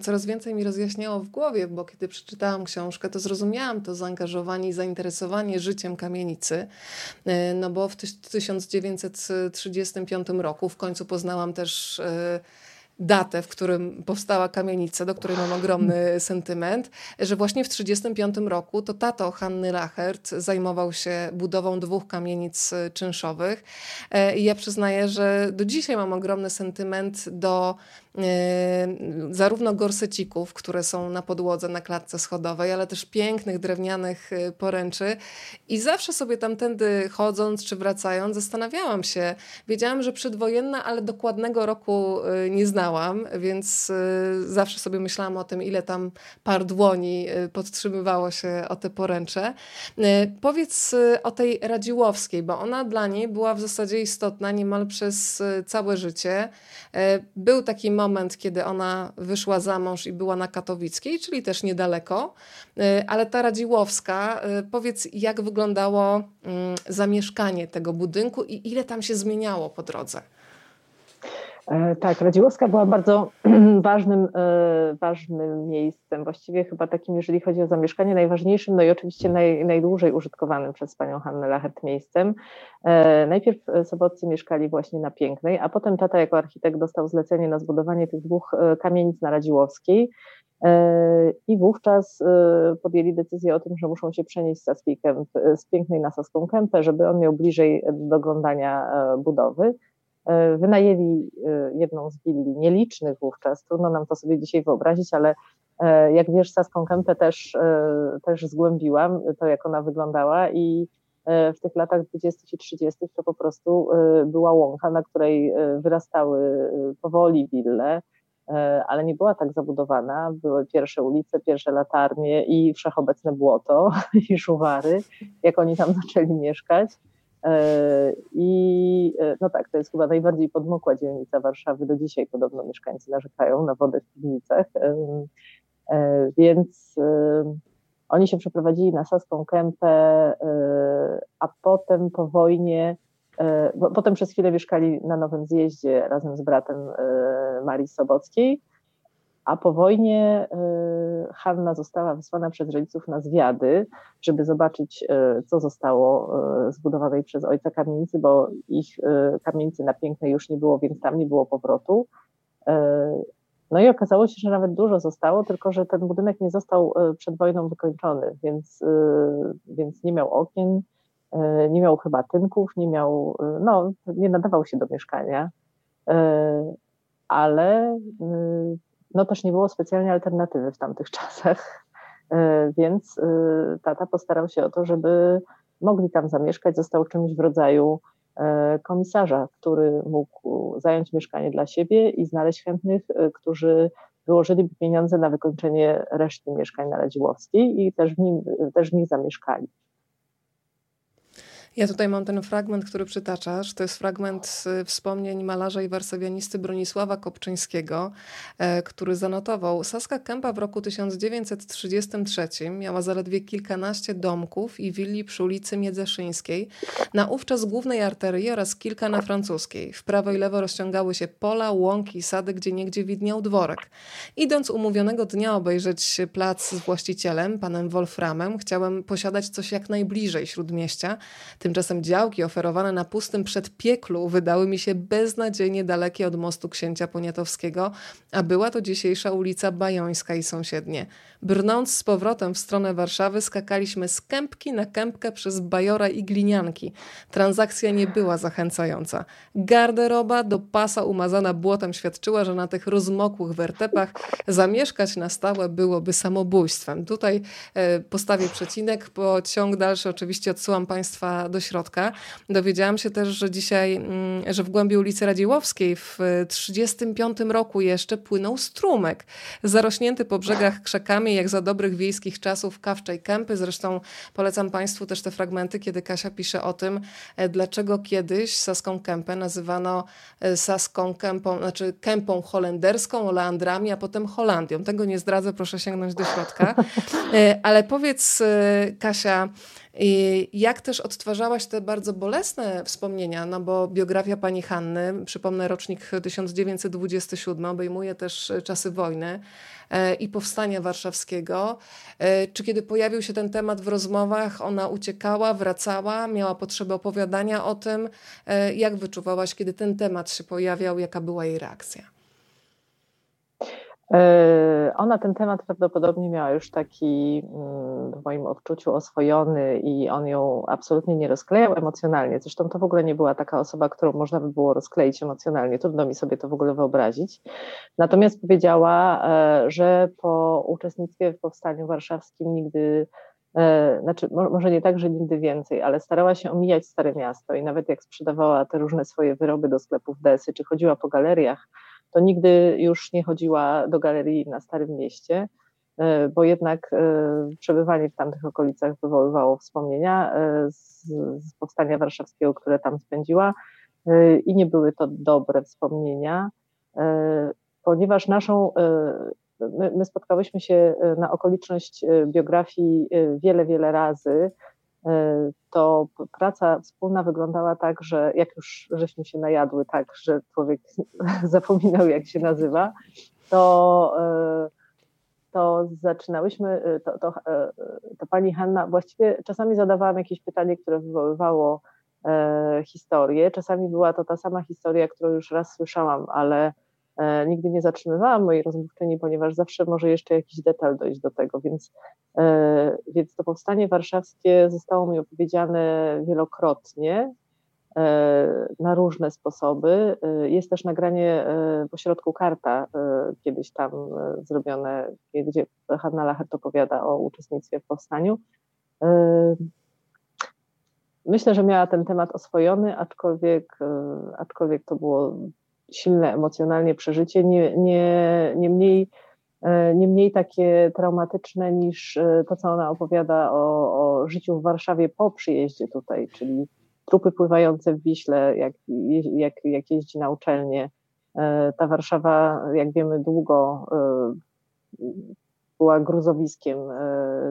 coraz więcej mi rozjaśniało w głowie, bo kiedy przeczytałam książkę, to zrozumiałam to zaangażowanie i zainteresowanie życiem kamienicy. No bo w 1935 roku w końcu poznałam też datę, w którym powstała kamienica, do której mam ogromny <laughs> sentyment, że właśnie w 1935 roku to tato Hanny Lachert zajmował się budową dwóch kamienic czynszowych. E, I ja przyznaję, że do dzisiaj mam ogromny sentyment do zarówno gorsecików, które są na podłodze, na klatce schodowej, ale też pięknych drewnianych e, poręczy. I zawsze sobie tamtędy chodząc czy wracając, zastanawiałam się. Wiedziałam, że przedwojenna, ale dokładnego roku e, nie znałam, więc zawsze sobie myślałam o tym, ile tam par dłoni podtrzymywało się o te poręcze. Powiedz o tej Radziłowskiej, bo ona dla niej była w zasadzie istotna niemal przez całe życie. Był taki moment, kiedy ona wyszła za mąż i była na Katowickiej, czyli też niedaleko, y, ale ta Radziłowska, y, powiedz, jak wyglądało mm, zamieszkanie tego budynku i ile tam się zmieniało po drodze? E, tak, Radziłowska była bardzo <clears throat> ważnym, e, ważnym miejscem, właściwie chyba takim, jeżeli chodzi o zamieszkanie, najważniejszym, no i oczywiście naj, najdłużej użytkowanym przez panią Hannę Lachert miejscem. E, najpierw sobotcy mieszkali właśnie na Pięknej, a potem tata jako architekt dostał zlecenie na zbudowanie tych dwóch kamienic na Radziłowskiej. I wówczas podjęli decyzję o tym, że muszą się przenieść z, Saskiej z pięknej na Saską Kępę, żeby on miał bliżej do oglądania budowy. Wynajęli jedną z willi, nielicznych wówczas, trudno nam to sobie dzisiaj wyobrazić, ale jak wiesz, Saską Kępę też, też zgłębiłam, to jak ona wyglądała i E, w tych latach 20. i 30. to po prostu e, była łąka, na której e, wyrastały powoli wille, ale nie była tak zabudowana. Były pierwsze ulice, pierwsze latarnie i wszechobecne błoto <laughs> i szuwary, jak oni tam zaczęli mieszkać. I no tak, to jest chyba najbardziej podmokła dzielnica Warszawy. Do dzisiaj podobno mieszkańcy narzekają na wodę w piwnicach. Więc oni się przeprowadzili na Saską Kępę, e, a potem po wojnie, e, potem przez chwilę mieszkali na Nowym Zjeździe razem z bratem e, Marii Sobockiej, a po wojnie Hanna została wysłana przez rodziców na zwiady, żeby zobaczyć, co zostało zbudowane przez ojca kamienicy, bo ich kamienicy na Pięknej już nie było, więc tam nie było powrotu. No i okazało się, że nawet dużo zostało, tylko że ten budynek nie został przed wojną wykończony, więc, więc nie miał okien, nie miał chyba tynków, nie miał, no, nie nadawał się do mieszkania, ale no też nie było specjalnie alternatywy w tamtych <laughs> czasach, więc tata postarał się o to, żeby mogli tam zamieszkać, został czymś w rodzaju E, komisarza, który mógł zająć mieszkanie dla siebie i znaleźć chętnych, e, którzy wyłożyliby pieniądze na wykończenie reszty mieszkań na Radziłowskiej i też w, nim, też w nich zamieszkali. Ja tutaj mam ten fragment, który przytaczasz. To jest fragment wspomnień malarza i warszawianisty Bronisława Kopczyńskiego, e, który zanotował: Saska Kępa w roku 1933 miała zaledwie kilkanaście domków i willi przy ulicy Miedzeszyńskiej, na ówczas głównej arterii oraz kilka na francuskiej. W prawo i lewo rozciągały się pola, łąki, sady, gdzie niegdzie widniał dworek. Idąc umówionego dnia obejrzeć plac z właścicielem, panem Wolframem, chciałem posiadać coś jak najbliżej śródmieścia, Tymczasem działki oferowane na pustym przedpieklu wydały mi się beznadziejnie dalekie od mostu księcia Poniatowskiego, a była to dzisiejsza ulica Bajońska i sąsiednie. Brnąc z powrotem w stronę Warszawy, skakaliśmy z kępki na kępkę przez Bajora i Glinianki. Transakcja nie była zachęcająca. Garderoba do pasa umazana błotem świadczyła, że na tych rozmokłych wertepach zamieszkać na stałe byłoby samobójstwem. Tutaj e, postawię przecinek, bo ciąg dalszy oczywiście odsyłam Państwa do środka. Dowiedziałam się też, że dzisiaj, mm, że w głębi ulicy Radziłowskiej w 1935 roku jeszcze płynął strumyk, zarośnięty po brzegach krzakami, jak za dobrych wiejskich czasów Kawczej Kępy. Zresztą polecam Państwu też te fragmenty, kiedy Kasia pisze o tym, e, dlaczego kiedyś Saską Kępę nazywano e, Saską Kępą, znaczy Kępą holenderską, Oleandrami, a potem Holandią. Tego nie zdradzę, proszę sięgnąć do środka. E, ale powiedz, Kasia, jak też odtwarzałaś te bardzo bolesne wspomnienia, no bo biografia pani Hanny, przypomnę rocznik 1927, obejmuje też czasy wojny e, i powstania warszawskiego. E, czy kiedy pojawił się ten temat w rozmowach, ona uciekała, wracała, miała potrzebę opowiadania o tym? E, jak wyczuwałaś, kiedy ten temat się pojawiał, jaka była jej reakcja? E, ona ten temat prawdopodobnie miała już taki mm, w moim odczuciu oswojony i on ją absolutnie nie rozklejał emocjonalnie. Zresztą to w ogóle nie była taka osoba, którą można by było rozkleić emocjonalnie. Trudno mi sobie to w ogóle wyobrazić. Natomiast powiedziała, e, że po uczestnictwie w Powstaniu Warszawskim nigdy e, znaczy może nie tak, że nigdy więcej, ale starała się omijać Stare Miasto i nawet jak sprzedawała te różne swoje wyroby do sklepów Desy, czy chodziła po galeriach, to nigdy już nie chodziła do galerii na Starym Mieście, e, bo jednak e, przebywanie w tamtych okolicach wywoływało wspomnienia e, z, z powstania warszawskiego, które tam spędziła i nie były to dobre wspomnienia, ponieważ naszą My, my, spotkałyśmy się na okoliczność biografii wiele, wiele razy to praca wspólna wyglądała tak, że jak już żeśmy się najadły tak, że człowiek <laughs> zapominał jak się nazywa, to, e, to zaczynałyśmy, e, to, to, e, to pani Hanna, właściwie czasami zadawałam jakieś pytanie, które wywoływało historię, czasami była to ta sama historia, którą już raz słyszałam, ale nigdy nie zatrzymywałam mojej rozmówczyni, ponieważ zawsze może jeszcze jakiś detal dojść do tego, więc, e, więc to powstanie warszawskie zostało mi opowiedziane wielokrotnie e, na różne sposoby. Jest też nagranie w ośrodku Karta, kiedyś tam zrobione, gdzie Hanna Lachert opowiada o uczestnictwie w powstaniu. Myślę, że miała ten temat oswojony, aczkolwiek, aczkolwiek to było silne emocjonalnie przeżycie, nie, nie, nie, mniej, e, nie mniej takie traumatyczne niż e, to, co ona opowiada o, o życiu w Warszawie po przyjeździe tutaj, czyli trupy pływające w Wiśle, jak, jak, jak jeździ na uczelnię. E, ta Warszawa, jak wiemy, długo była gruzowiskiem.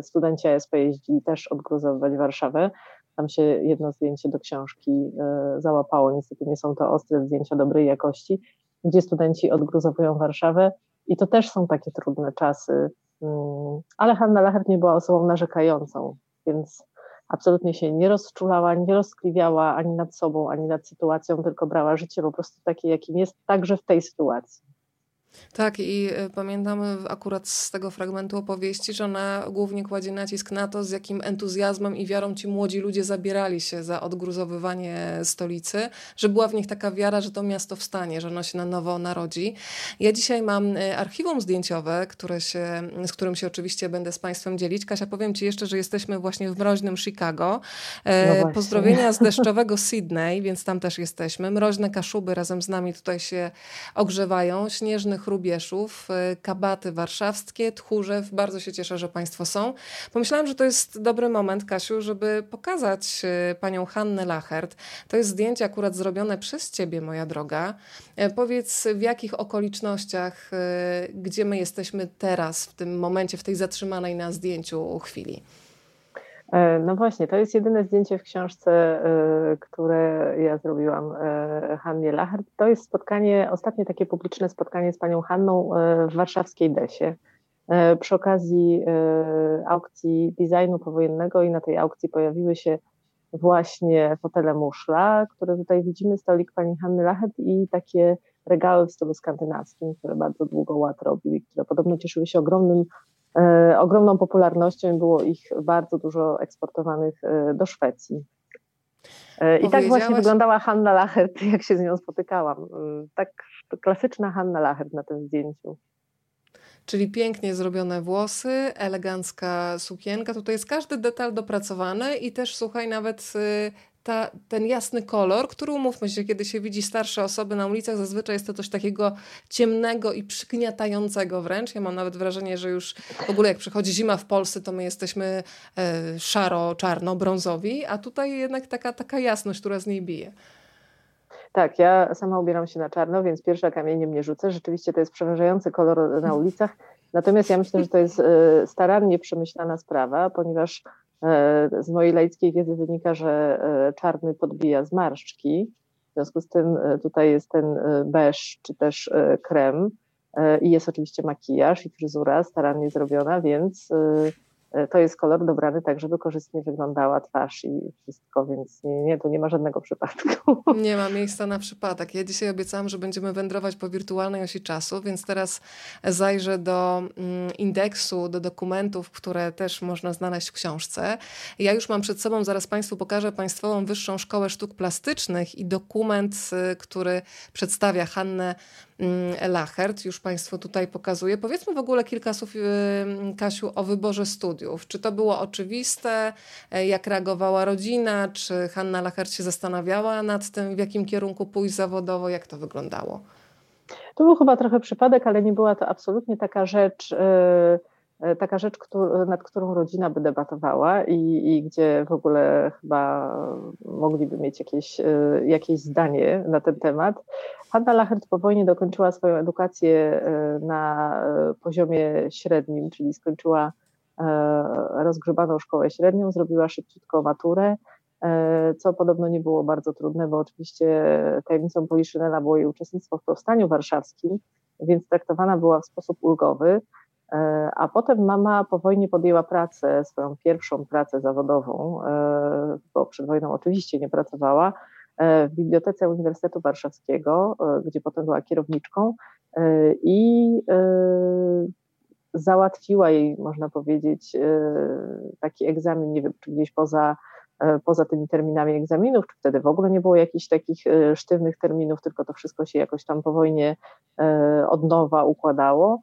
Studenci ASP jeździli też odgruzowywać Warszawę. Tam się jedno zdjęcie do książki e, załapało. Niestety nie są to ostre zdjęcia dobrej jakości, gdzie studenci odgruzowują Warszawę i to też są takie trudne czasy. Mm, ale Hanna Lachert nie była osobą narzekającą, więc absolutnie się nie rozczulała, nie rozkliwiała ani nad sobą, ani nad sytuacją, tylko brała życie po prostu takie, jakim jest, także w tej sytuacji. Tak, i e, pamiętam akurat z tego fragmentu opowieści, że ona głównie kładzie nacisk na to, z jakim entuzjazmem i wiarą ci młodzi ludzie zabierali się za odgruzowywanie stolicy, że była w nich taka wiara, że to miasto wstanie, że ono się na nowo narodzi. Ja dzisiaj mam e, archiwum zdjęciowe, które się, z którym się oczywiście będę z Państwem dzielić. Kasia, powiem Ci jeszcze, że jesteśmy właśnie w mroźnym Chicago. E, no Pozdrowienia z deszczowego Sydney, więc tam też jesteśmy. Mroźne kaszuby razem z nami tutaj się ogrzewają. Śnieżnych Rubieszów, y, Kabaty Warszawskie, Tchórzew. Bardzo się cieszę, że Państwo są. Pomyślałam, że to jest dobry moment, Kasiu, żeby pokazać y, panią Hannę Lachert. To jest zdjęcie akurat zrobione przez Ciebie, moja droga. E, powiedz, w jakich okolicznościach, y, gdzie my jesteśmy teraz, w tym momencie, w tej zatrzymanej na zdjęciu chwili? E, no właśnie, to jest jedyne zdjęcie w książce, e, które ja zrobiłam e, Hannie Lachert. To jest spotkanie, ostatnie takie publiczne spotkanie z panią Hanną w warszawskiej Desie. Przy okazji aukcji designu powojennego i na tej aukcji pojawiły się właśnie fotele muszla, które tutaj widzimy, stolik pani Hanny Lachert i takie regały w stylu skandynawskim, które bardzo długo ład robił i które podobno cieszyły się ogromnym ogromną popularnością było ich bardzo dużo eksportowanych e, do Szwecji. E, I tak właśnie wyglądała Hanna Lachert, <laughs> jak się z nią spotykałam. Tak klasyczna Hanna Lachert na tym zdjęciu. Czyli pięknie zrobione włosy, elegancka sukienka. Tutaj jest każdy detal dopracowany i też słuchaj, nawet y, ta, ten jasny kolor, który umówmy się, kiedy się widzi starsze osoby na ulicach, zazwyczaj jest to coś takiego ciemnego i przygniatającego wręcz. Ja mam nawet wrażenie, że już w ogóle jak przychodzi zima w Polsce, to my jesteśmy e, szaro, czarno, brązowi, a tutaj jednak taka, taka jasność, która z niej bije. Tak, ja sama ubieram się na czarno, więc pierwsza kamieniem nie rzucę. Rzeczywiście to jest przeważający kolor na ulicach. Natomiast ja myślę, że to jest e, starannie przemyślana sprawa, ponieważ z mojej laickiej wiedzy wynika, że e, czarny podbija zmarszczki, w związku z tym e, tutaj jest ten beż czy też krem. I jest oczywiście makijaż i fryzura starannie zrobiona, więc E, to jest kolor dobrany tak, żeby korzystnie wyglądała twarz i wszystko, więc nie, nie, to nie ma żadnego przypadku. <laughs> Nie ma miejsca na przypadek. Ja dzisiaj obiecałam, że będziemy wędrować po wirtualnej osi czasu, więc teraz zajrzę do mm, indeksu, do dokumentów, które też można znaleźć w książce. Ja już mam przed sobą, zaraz Państwu pokażę Państwową Wyższą Szkołę Sztuk Plastycznych i dokument, y, który przedstawia Hannę Lachert, już Państwu tutaj pokazuję. Powiedzmy w ogóle kilka słów, y, Kasiu, o wyborze studiów. Czy to było oczywiste? E, jak reagowała rodzina? Czy Hanna Lachert się zastanawiała nad tym, w jakim kierunku pójść zawodowo? Jak to wyglądało? To był chyba trochę przypadek, ale nie była to absolutnie taka rzecz, e, taka rzecz, nad którą rodzina by debatowała i, i gdzie w ogóle chyba mogliby mieć jakieś, jakieś zdanie na ten temat. Hanna Lachert po wojnie dokończyła swoją edukację na poziomie średnim, czyli skończyła E, rozgrzebaną szkołę średnią, zrobiła szybciutko maturę, e, co podobno nie było bardzo trudne, bo oczywiście tajemnicą Poliszynela było jej uczestnictwo w powstaniu warszawskim, więc traktowana była w sposób ulgowy. E, a potem mama po wojnie podjęła pracę, swoją pierwszą pracę zawodową, bo przed wojną oczywiście nie pracowała, w Bibliotece Uniwersytetu Warszawskiego, gdzie potem była kierowniczką i załatwiła jej, można powiedzieć, taki egzamin, nie wiem, czy gdzieś poza E, poza tymi terminami egzaminów, czy wtedy w ogóle nie było jakichś takich e, sztywnych terminów, tylko to wszystko się jakoś tam po wojnie e, od nowa układało,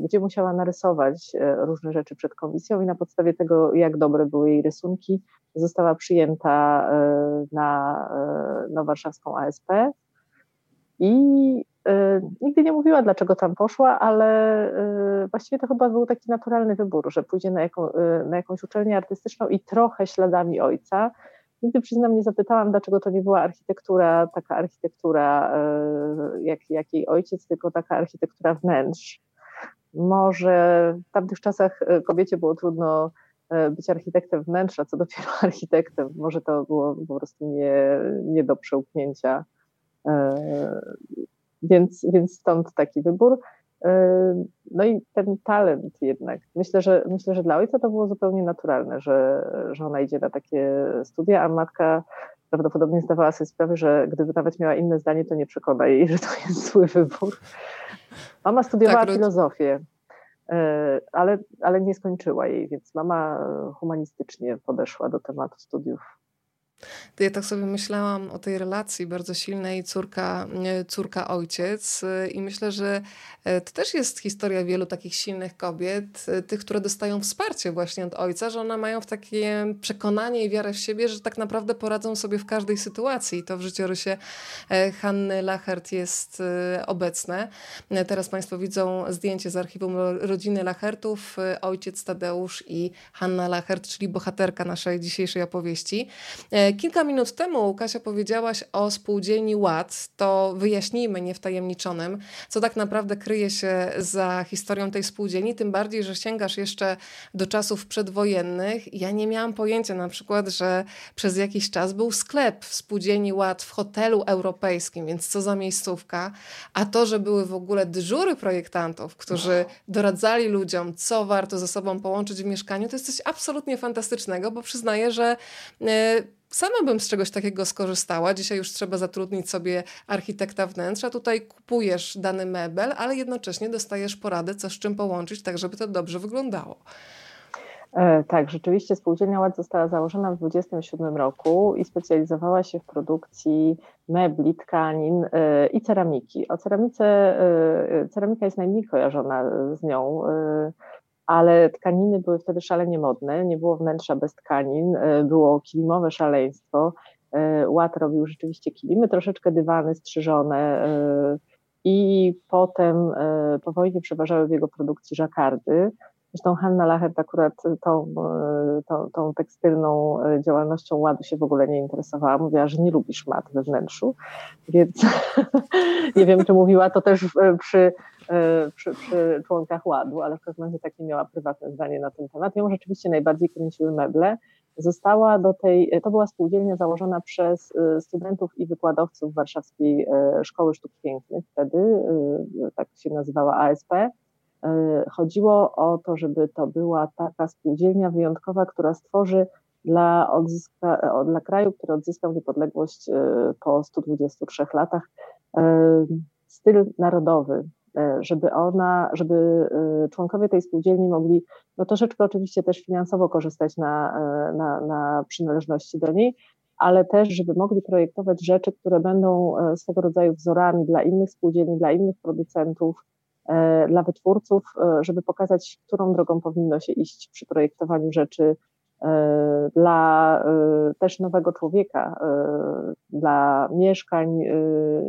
gdzie musiała narysować różne rzeczy przed komisją i na podstawie tego, jak dobre były jej rysunki, została przyjęta na, na warszawską ASP. I nigdy nie mówiła, dlaczego tam poszła, ale właściwie to chyba był taki naturalny wybór, że pójdzie na, jaką, na jakąś uczelnię artystyczną i trochę śladami ojca. Nigdy przyznam, nie zapytałam, dlaczego to nie była architektura, taka architektura jak, jak jej ojciec, tylko taka architektura wnętrz. Może w tamtych czasach kobiecie było trudno być architektem wnętrza, co dopiero <laughs> architektem. Może to było po prostu nie, nie do przełknięcia więc, więc stąd taki wybór. No i ten talent jednak. Myślę, że myślę, że dla ojca to było zupełnie naturalne, że, że ona idzie na takie studia, a matka prawdopodobnie zdawała sobie sprawę, że gdyby nawet miała inne zdanie, to nie przekona jej, <laughs> że to jest zły wybór. Mama studiowała tak, filozofię, yy, ale, ale nie skończyła jej, więc mama humanistycznie podeszła do tematu studiów to ja tak sobie myślałam o tej relacji bardzo silnej córka, córka-ojciec y, i myślę, że e, to też jest historia wielu takich silnych kobiet, tych, które dostają wsparcie właśnie od ojca, że one mają w takie przekonanie i wiarę w siebie, że tak naprawdę poradzą sobie w każdej sytuacji. I to w życiorysie e, Hanny Lachert jest obecne. E, teraz Państwo widzą zdjęcie z archiwum rodziny Lachertów, ojciec Tadeusz i Hanna Lachert, czyli bohaterka naszej dzisiejszej opowieści. Kilka minut temu, Kasia, powiedziałaś o spółdzielni Ład. To wyjaśnijmy niewtajemniczonym, co tak naprawdę kryje się za historią tej spółdzielni, tym bardziej, że sięgasz jeszcze do czasów przedwojennych. Ja nie miałam pojęcia na przykład, że przez jakiś czas był sklep w spółdzielni Ład w hotelu europejskim, więc co za miejscówka. A to, że były w ogóle dyżury projektantów, którzy doradzali ludziom, co warto ze sobą połączyć w mieszkaniu, to jest coś absolutnie fantastycznego, bo przyznaję, że e, Sama bym z czegoś takiego skorzystała. Dzisiaj już trzeba zatrudnić sobie architekta wnętrza. Tutaj kupujesz dany mebel, ale jednocześnie dostajesz poradę, co z czym połączyć, tak żeby to dobrze wyglądało. E, tak, rzeczywiście spółdzielnia Ład została założona w 1927 roku i specjalizowała się w produkcji mebli, tkanin e, i ceramiki. O ceramice, e, ceramika jest najmniej kojarzona z nią ale tkaniny były wtedy szalenie modne, nie było wnętrza bez tkanin, e, było kilimowe szaleństwo. E, Ład robił rzeczywiście kilimy, troszeczkę dywany strzyżone e, i potem po wojnie przeważały w jego produkcji żakardy. Zresztą Hanna Lachert akurat tą, tą, tą, tekstylną działalnością ładu się w ogóle nie interesowała. Mówiła, że nie lubi szmat we wnętrzu, więc <laughs> nie wiem, czy mówiła to też przy E, przy, przy, członkach ładu, ale w każdym razie takie miała prywatne zdanie na ten temat. Ją rzeczywiście najbardziej kręciły meble. Została do tej, to była spółdzielnia założona przez e, studentów i wykładowców Warszawskiej e, Szkoły Sztuk Pięknych, wtedy tak się nazywała ASP. Chodziło o to, żeby to była taka spółdzielnia wyjątkowa, która stworzy dla, odzyska, dla kraju, który odzyskał niepodległość po 123 latach, styl narodowy, E, żeby ona, żeby e, członkowie tej spółdzielni mogli no troszeczkę oczywiście też finansowo korzystać na, e, na, na przynależności do niej, ale też, żeby mogli projektować rzeczy, które będą swego rodzaju wzorami dla innych spółdzielni, dla innych producentów, dla wytwórców, żeby pokazać, którą drogą powinno się iść przy projektowaniu rzeczy E, dla e, też nowego człowieka, e, dla mieszkań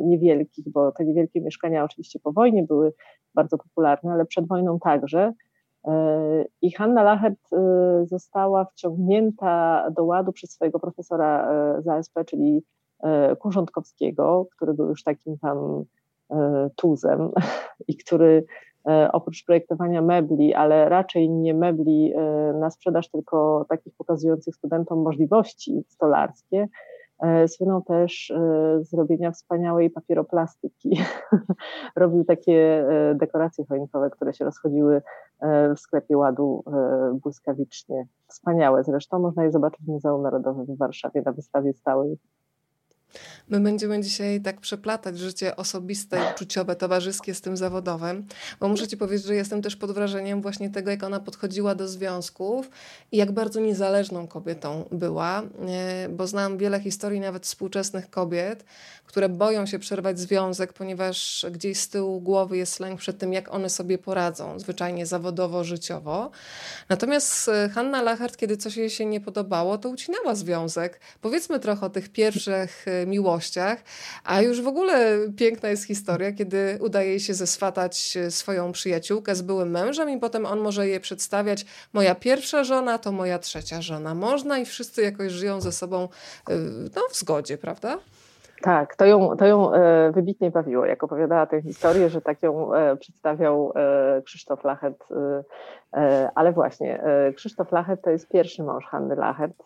niewielkich, bo te niewielkie mieszkania oczywiście po wojnie były bardzo popularne, ale przed wojną także. I Hanna Lachert została wciągnięta do ładu przez swojego profesora z ASP, czyli Kurządkowskiego, który był już takim tam tuzem <laughs> i który E, oprócz projektowania mebli, ale raczej nie mebli e, na sprzedaż, tylko takich pokazujących studentom możliwości stolarskie, e, słynął też z robienia wspaniałej papieroplastyki. <laughs> Robił takie dekoracje choinkowe, które się rozchodziły w sklepie ładu błyskawicznie. Wspaniałe zresztą, można je zobaczyć w Muzeum Narodowym w Warszawie na wystawie stałej. My będziemy dzisiaj tak przeplatać życie osobiste, uczuciowe, towarzyskie z tym zawodowym, bo muszę Ci powiedzieć, że jestem też pod wrażeniem właśnie tego, jak ona podchodziła do związków i jak bardzo niezależną kobietą była, e, bo znam wiele historii nawet współczesnych kobiet, które boją się przerwać związek, ponieważ gdzieś z tyłu głowy jest lęk przed tym, jak one sobie poradzą, zwyczajnie zawodowo, życiowo. Natomiast e, Hanna Lachert, kiedy coś jej się nie podobało, to ucinała związek. Powiedzmy trochę o tych pierwszych e, miłościach, a już w ogóle piękna jest historia, kiedy udaje się zeswatać e, swoją przyjaciółkę z byłym mężem i potem on może je przedstawiać. Moja pierwsza żona to moja trzecia żona. Można i wszyscy jakoś żyją ze sobą no, w zgodzie, prawda? Tak, to ją, to ją e, wybitnie bawiło, jak opowiadała tę historię, że tak ją e, przedstawiał e, Krzysztof Lachert. Ale właśnie, Krzysztof Lachert to jest pierwszy mąż Hanny Lachert.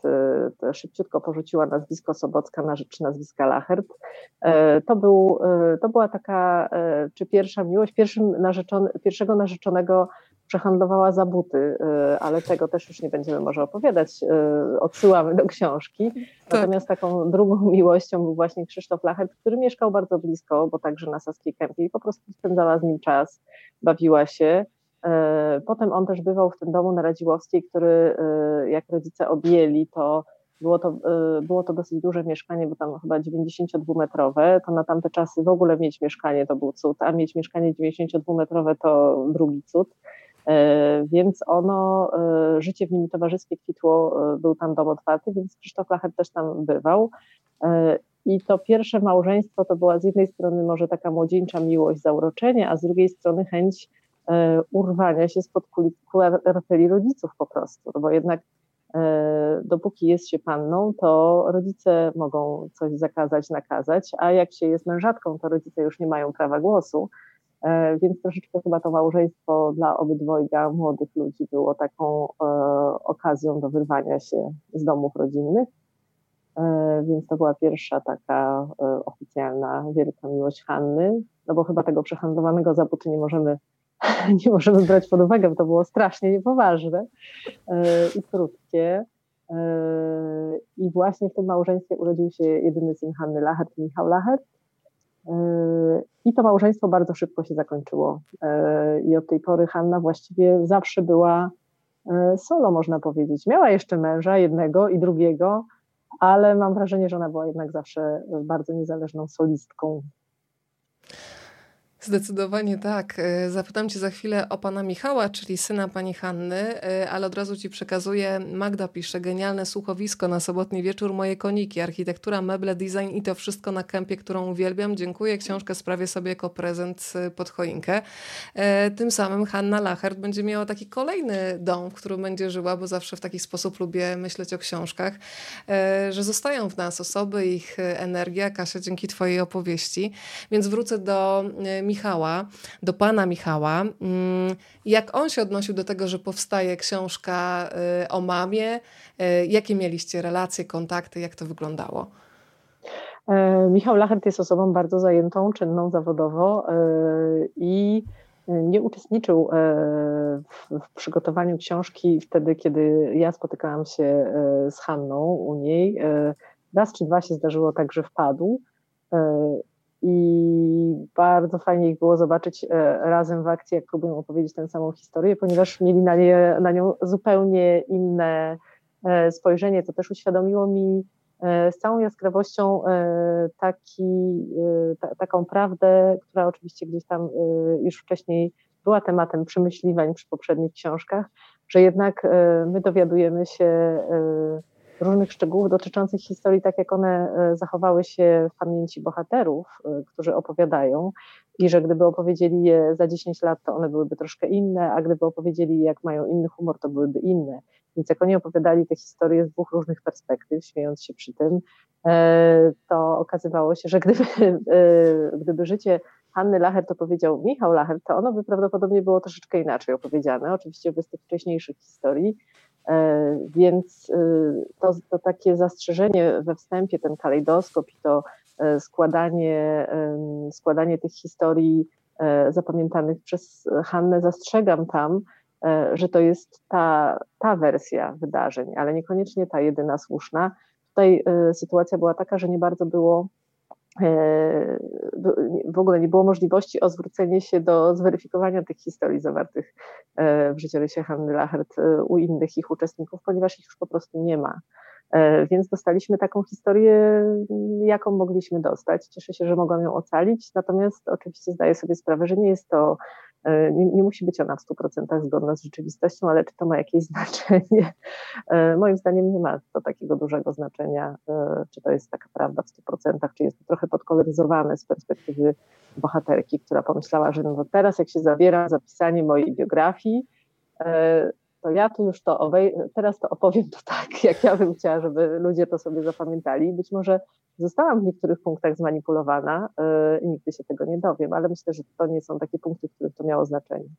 Szybciutko porzuciła nazwisko Sobocka na rzecz nazwiska Lachert. To, był, to była taka, czy pierwsza miłość, narzeczony, pierwszego narzeczonego przehandlowała za buty, y, ale tego też już nie będziemy może opowiadać. Y, odsyłamy do książki. Tak. Natomiast taką drugą <laughs> miłością był właśnie Krzysztof Lachert, który mieszkał bardzo blisko, bo także na Saskiej Kępie i po prostu spędzała z nim czas, bawiła się. Y, potem on też bywał w tym domu na Radziłowskiej, który jak rodzice objęli, to było to, było to dosyć duże mieszkanie, bo tam chyba 92-metrowe, to na tamte czasy w ogóle mieć mieszkanie to był cud, a mieć mieszkanie 92-metrowe to drugi cud. E, więc ono, e, życie w nim towarzyskie kwitło, e, był tam dom otwarty, więc Krzysztof Lachet też tam bywał. I to pierwsze małżeństwo to była z jednej strony może taka młodzieńcza miłość, zauroczenie, a z drugiej strony chęć urwania się spod kurateli rodziców po prostu, no bo jednak dopóki jest się panną, to rodzice mogą coś zakazać, nakazać, a jak się jest mężatką, to rodzice już nie mają prawa głosu. E, więc troszeczkę chyba to małżeństwo dla obydwojga młodych ludzi było taką e, okazją do wyrwania się z domów rodzinnych. E, więc to była pierwsza taka oficjalna wielka miłość Hanny, no bo chyba tego przehandlowanego zabutu nie możemy, <laughs> nie możemy brać pod uwagę, bo to było strasznie niepoważne i krótkie. I właśnie w tym małżeństwie urodził się jedyny syn Hanny Lachert, Michał Lachert. I to małżeństwo bardzo szybko się zakończyło. E, I od tej pory Hanna właściwie zawsze była e, solo, można powiedzieć. Miała jeszcze męża, jednego i drugiego, ale mam wrażenie, że ona była jednak zawsze bardzo niezależną solistką. Zdecydowanie tak. E, zapytam Cię za chwilę o pana Michała, czyli syna pani Hanny, e, ale od razu Ci przekazuję. Magda pisze, genialne słuchowisko na sobotni wieczór, moje koniki, architektura, meble, design i to wszystko na kępie, którą uwielbiam. Dziękuję. Książkę sprawię sobie jako prezent e, pod choinkę. Tym samym Hanna Lachert będzie miała taki kolejny dom, w którym będzie żyła, bo zawsze w taki sposób lubię myśleć o książkach, że zostają w nas osoby, ich energia. Kasia, dzięki Twojej opowieści. Więc wrócę do Michała Michała, do pana Michała, mm, jak on się odnosił do tego, że powstaje książka y, o mamie, y, jakie mieliście relacje, kontakty, jak to wyglądało? E, Michał Lachert jest osobą bardzo zajętą, czynną zawodowo e, i nie uczestniczył e, w przygotowaniu książki wtedy, kiedy ja spotykałam się z Hanną u niej. Raz czy dwa się zdarzyło tak, że wpadł i bardzo fajnie ich było zobaczyć e, razem w akcji, jak próbują opowiedzieć tę samą historię, ponieważ mieli na, nie, na nią zupełnie inne e, spojrzenie. To też uświadomiło mi e, z całą jaskrawością taki, ta, taką prawdę, która oczywiście gdzieś tam już wcześniej była tematem przemyśliwań przy poprzednich książkach, że jednak my dowiadujemy się różnych szczegółów dotyczących historii, tak jak one e, zachowały się w pamięci bohaterów, e, którzy opowiadają, i że gdyby opowiedzieli je za 10 lat, to one byłyby troszkę inne, a gdyby opowiedzieli, jak mają inny humor, to byłyby inne. Więc jak oni opowiadali te historie z dwóch różnych perspektyw, śmiejąc się przy tym, e, to okazywało się, że gdyby, gdyby życie Hanny Lacher to powiedział Michał Lacher, to ono by prawdopodobnie było troszeczkę inaczej opowiedziane, oczywiście bez tych wcześniejszych historii, więc e, to, to takie zastrzeżenie we wstępie, ten kalejdoskop i to e, składanie, składanie tych historii zapamiętanych przez Hannę, zastrzegam tam, że to jest ta, ta wersja wydarzeń, ale niekoniecznie ta jedyna słuszna. tutaj sytuacja była taka, że nie bardzo było w ogóle nie było możliwości o zwrócenie się do zweryfikowania tych historii zawartych w życiorysie Hanny Lachert u innych ich uczestników, ponieważ ich już po prostu nie ma. E, więc dostaliśmy taką historię, jaką mogliśmy dostać. Cieszę się, że mogłam ją ocalić, natomiast oczywiście zdaję sobie sprawę, że nie jest to, e, nie, nie musi być ona w 100% zgodna z rzeczywistością, ale czy to ma jakieś <laughs> znaczenie? E, moim zdaniem nie ma to takiego dużego znaczenia, czy to jest taka prawda w 100%, czy jest to trochę podkoloryzowane z perspektywy bohaterki, która pomyślała, że no teraz jak się zabiera zapisanie mojej biografii, to ja tu już to obej- teraz to opowiem to tak, <laughs> jak ja bym chciała, żeby ludzie to sobie zapamiętali. Być może zostałam w niektórych punktach zmanipulowana yy, i nigdy się tego nie dowiem, ale myślę, że to nie są takie punkty, w których to miało znaczenie.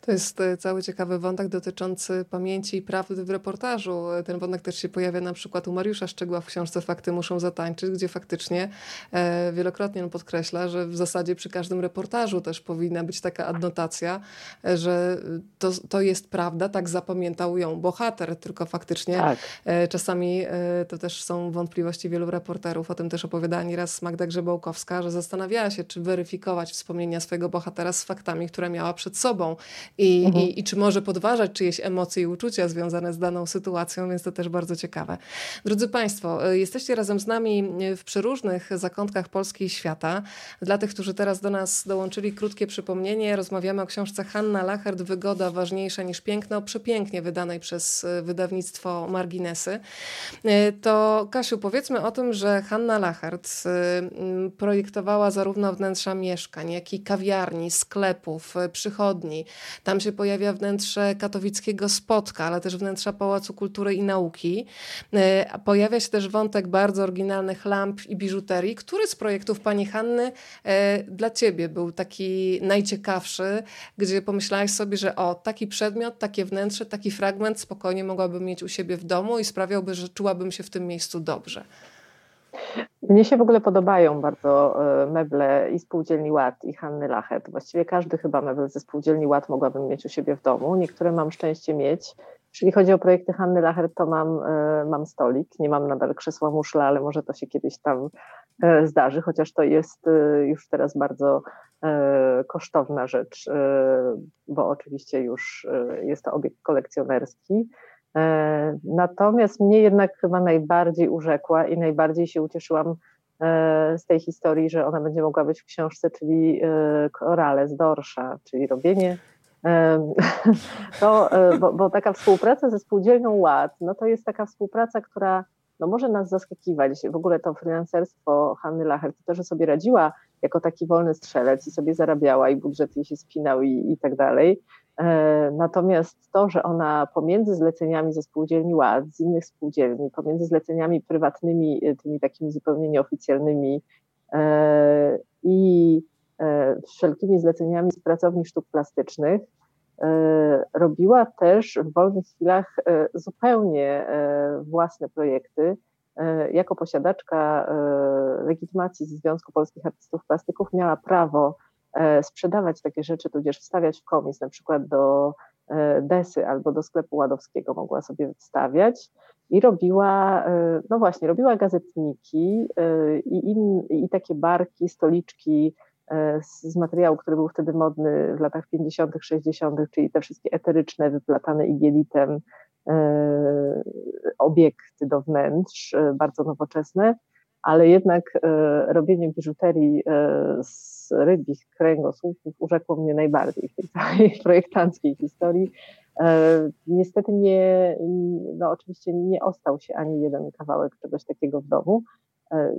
To jest e, cały ciekawy wątek dotyczący pamięci i prawdy w reportażu. Ten wątek też się pojawia na przykład u Mariusza Szczegła w książce Fakty muszą zatańczyć, gdzie faktycznie e, wielokrotnie on podkreśla, że w zasadzie przy każdym reportażu też powinna być taka adnotacja, e, że to, to jest prawda, tak zapamiętał ją bohater, tylko faktycznie tak. e, czasami e, to też są wątpliwości wielu reporterów. O tym też opowiadała nieraz Magda Grzebałkowska, że zastanawiała się, czy weryfikować wspomnienia swojego bohatera z faktami, które miała przed sobą i, mhm. i, i, czy może podważać czyjeś emocje i uczucia związane z daną sytuacją, więc to też bardzo ciekawe. Drodzy Państwo, e, jesteście razem z nami e, w przeróżnych zakątkach Polski i świata. Dla tych, którzy teraz do nas dołączyli, krótkie przypomnienie. Rozmawiamy o książce Hanna Lachert, Wygoda ważniejsza niż piękno, przepięknie wydanej przez e, wydawnictwo Marginesy. To Kasiu, powiedzmy o tym, że Hanna Lachert projektowała zarówno wnętrza mieszkań, jak i kawiarni, sklepów, przychodni, tam się pojawia wnętrze katowickiego spotka, ale też wnętrza Pałacu Kultury i Nauki. E, pojawia się też wątek bardzo oryginalnych lamp i biżuterii. Który z projektów pani Hanny e, dla ciebie był taki najciekawszy, gdzie pomyślałaś sobie, że o, taki przedmiot, takie wnętrze, taki fragment spokojnie mogłabym mieć u siebie w domu i sprawiałby, że czułabym się w tym miejscu dobrze? Mnie się w ogóle podobają bardzo e, meble i spółdzielni Ład i Hanny Lachet. Właściwie każdy chyba mebel ze spółdzielni Ład mogłabym mieć u siebie w domu. Niektóre mam szczęście mieć. Jeśli chodzi o projekty Hanny Lachet, to mam, e, mam stolik. Nie mam nadal krzesła muszla, ale może to się kiedyś tam e, zdarzy, chociaż to jest już teraz bardzo kosztowna rzecz, bo oczywiście już jest to obiekt kolekcjonerski. E, natomiast mnie jednak chyba najbardziej urzekła i najbardziej się ucieszyłam e, z tej historii, że ona będzie mogła być w książce, czyli e, korale z dorsza, czyli robienie. <laughs> To, bo, bo taka współpraca ze spółdzielnią Ład, no to jest taka współpraca, która no może nas zaskakiwać. W ogóle to freelancerstwo Hanny Lacher, to, że sobie radziła jako taki wolny strzelec i sobie zarabiała i budżet jej się spinał i, i tak dalej, natomiast to, że ona pomiędzy zleceniami ze spółdzielni Ład, z innych spółdzielni, pomiędzy zleceniami prywatnymi, e, tymi takimi zupełnie nieoficjalnymi e, i wszelkimi zleceniami z pracowni sztuk plastycznych, robiła też w wolnych chwilach zupełnie własne projekty. Jako posiadaczka legitymacji Związku Polskich Artystów Plastyków miała prawo E, sprzedawać takie rzeczy, tudzież wstawiać w komis, na przykład do e, desy albo do sklepu ładowskiego mogła sobie wstawiać i robiła, e, no właśnie, robiła gazetniki i, in, i takie barki, stoliczki z, z materiału, który był wtedy modny w latach 50., 60., czyli te wszystkie eteryczne, wyplatane igielitem obiekty do wnętrz, bardzo nowoczesne ale jednak e, robienie biżuterii e, z rybich kręgosłupów urzekło mnie najbardziej w tej <laughs> całej projektanckiej historii. E, niestety nie, no oczywiście nie ostał się ani jeden kawałek czegoś takiego w domu,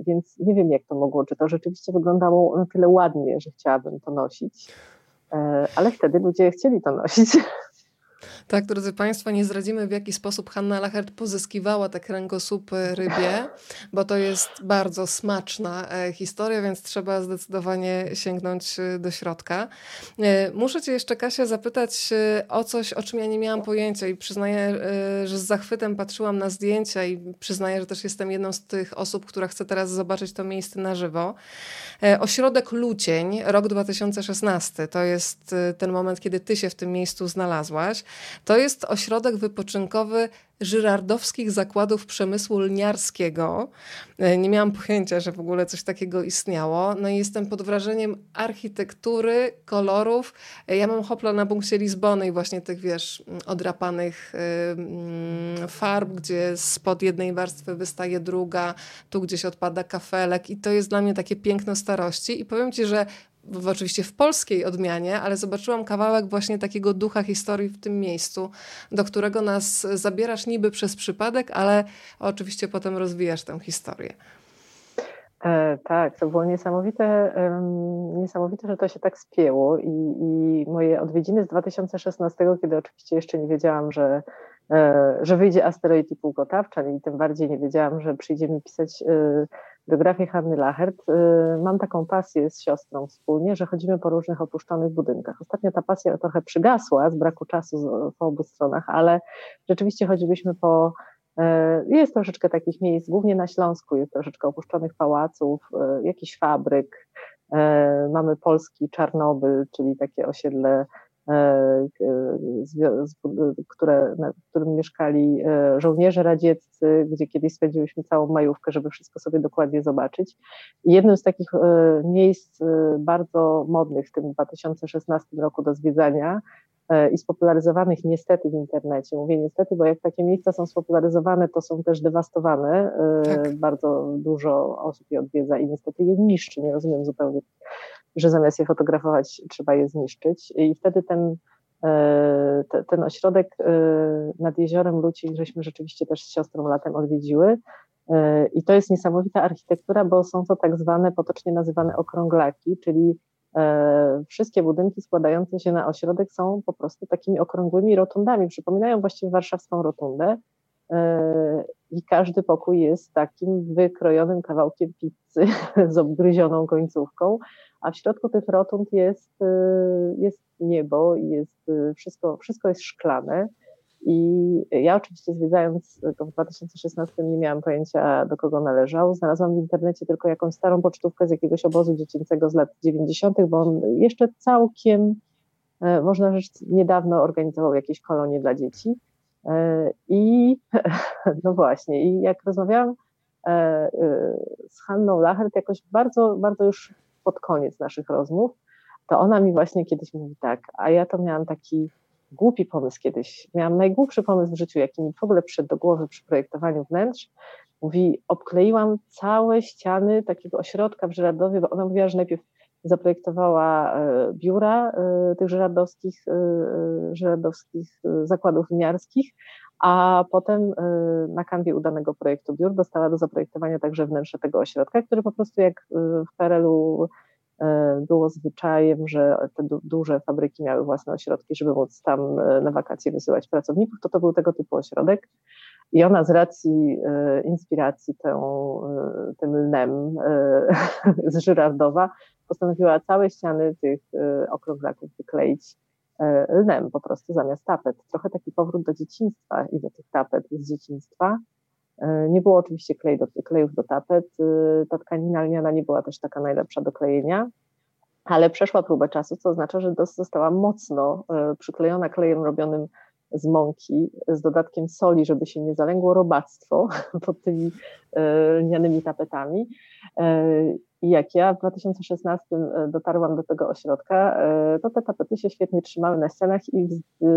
więc nie wiem jak to mogło, czy to rzeczywiście wyglądało na tyle ładnie, że chciałabym to nosić, ale wtedy ludzie chcieli to nosić. <laughs> Tak, drodzy Państwo, nie zdradzimy w jaki sposób Hanna Lachert pozyskiwała te kręgosłupy rybie, bo to jest bardzo smaczna e, historia, więc trzeba zdecydowanie sięgnąć e, do środka. E, muszę Cię jeszcze, Kasia, zapytać o coś, o czym ja nie miałam pojęcia i przyznaję, że z zachwytem patrzyłam na zdjęcia i przyznaję, że też jestem jedną z tych osób, która chce teraz zobaczyć to miejsce na żywo. Ośrodek Lucień, rok 2016, to jest ten moment, kiedy Ty się w tym miejscu znalazłaś. To jest ośrodek wypoczynkowy żyrardowskich zakładów przemysłu lniarskiego. E, nie miałam pojęcia, że w ogóle coś takiego istniało. No i jestem pod wrażeniem architektury, kolorów. E, ja mam hopla na punkcie Lizbony i właśnie tych, wiesz, odrapanych yy, farb, gdzie spod jednej warstwy wystaje druga, tu gdzieś odpada kafelek i to jest dla mnie takie piękno starości i powiem ci, że w, oczywiście w polskiej odmianie, ale zobaczyłam kawałek właśnie takiego ducha historii w tym miejscu, do którego nas zabierasz niby przez przypadek, ale oczywiście potem rozwijasz tę historię. E, tak, to było niesamowite, niesamowite, że to się tak spięło i, i moje odwiedziny z 2016, kiedy oczywiście jeszcze nie wiedziałam, że, że wyjdzie asteroid i półkotawczan i tym bardziej nie wiedziałam, że przyjdzie mi pisać e, biografię Hanny Lachert. Mam taką pasję z siostrą wspólnie, że chodzimy po różnych opuszczonych budynkach. Ostatnio ta pasja trochę przygasła z braku czasu po obu stronach, ale rzeczywiście chodziliśmy po E, jest troszeczkę takich miejsc, głównie na Śląsku jest troszeczkę opuszczonych pałaców, e, jakiś fabryk. E, mamy polski Czarnobyl, czyli takie osiedle, które, w którym mieszkali żołnierze radzieccy, gdzie kiedyś spędziliśmy całą majówkę, żeby wszystko sobie dokładnie zobaczyć. I jednym z takich miejsc bardzo modnych w tym 2016 roku do zwiedzania E, i spopularyzowanych niestety w internecie. Mówię niestety, bo jak takie miejsca są spopularyzowane, to są też dewastowane. E, tak. Bardzo dużo osób je odwiedza i niestety je niszczy. Nie rozumiem zupełnie, że zamiast je fotografować, trzeba je zniszczyć. I wtedy ten, e, ten ośrodek nad jeziorem Ludzi, żeśmy rzeczywiście też z siostrą latem odwiedziły. I to jest niesamowita architektura, bo są to tak zwane, potocznie nazywane okrąglaki, czyli E, wszystkie budynki składające się na ośrodek są po prostu takimi okrągłymi rotundami. Przypominają właściwie warszawską rotundę e, i każdy pokój jest takim wykrojonym kawałkiem pizzy <laughs> z obgryzioną końcówką, a w środku tych rotund jest, e, jest niebo i jest wszystko, wszystko jest szklane. I ja oczywiście zwiedzając go w 2016 nie miałam pojęcia do kogo należał. Znalazłam w internecie tylko jakąś starą pocztówkę z jakiegoś obozu dziecięcego z lat 90., bo on jeszcze całkiem, e, można rzec, niedawno organizował jakieś kolonie dla dzieci. E, I <laughs> no właśnie, i jak rozmawiałam e, z Hanną Lachert jakoś bardzo, bardzo już pod koniec naszych rozmów, to ona mi właśnie kiedyś mówi tak, a ja to miałam taki głupi pomysł kiedyś. Miałam najgłupszy pomysł w życiu, jaki mi w ogóle przyszedł do głowy przy projektowaniu wnętrz. Mówi, obkleiłam całe ściany takiego ośrodka w Żeradowie, bo ona mówiła, że najpierw zaprojektowała e, biura e, tych żeradowskich, e, żeradowskich zakładów winiarskich, a potem na kanwie udanego projektu biur dostała do zaprojektowania także wnętrze tego ośrodka, który po prostu jak w PRL-u było zwyczajem, że te duże fabryki miały własne ośrodki, żeby móc tam na wakacje wysyłać pracowników, to to był tego typu ośrodek. I ona z racji inspiracji tą, tym lnem <laughs> z Żyrardowa postanowiła całe ściany tych okrąglaków wykleić lnem po prostu zamiast tapet. Trochę taki powrót do dzieciństwa i do tych tapet z dzieciństwa. E, nie było oczywiście klej do, klejów do tapet. Ta tkanina lniana nie była też taka najlepsza do klejenia, ale przeszła próbę czasu, co oznacza, że została mocno przyklejona klejem robionym z mąki, z dodatkiem soli, żeby się nie zalęgło robactwo <laughs> pod tymi lnianymi tapetami. I jak ja w 2016 dotarłam do tego ośrodka, to te tapety się świetnie trzymały na ścianach i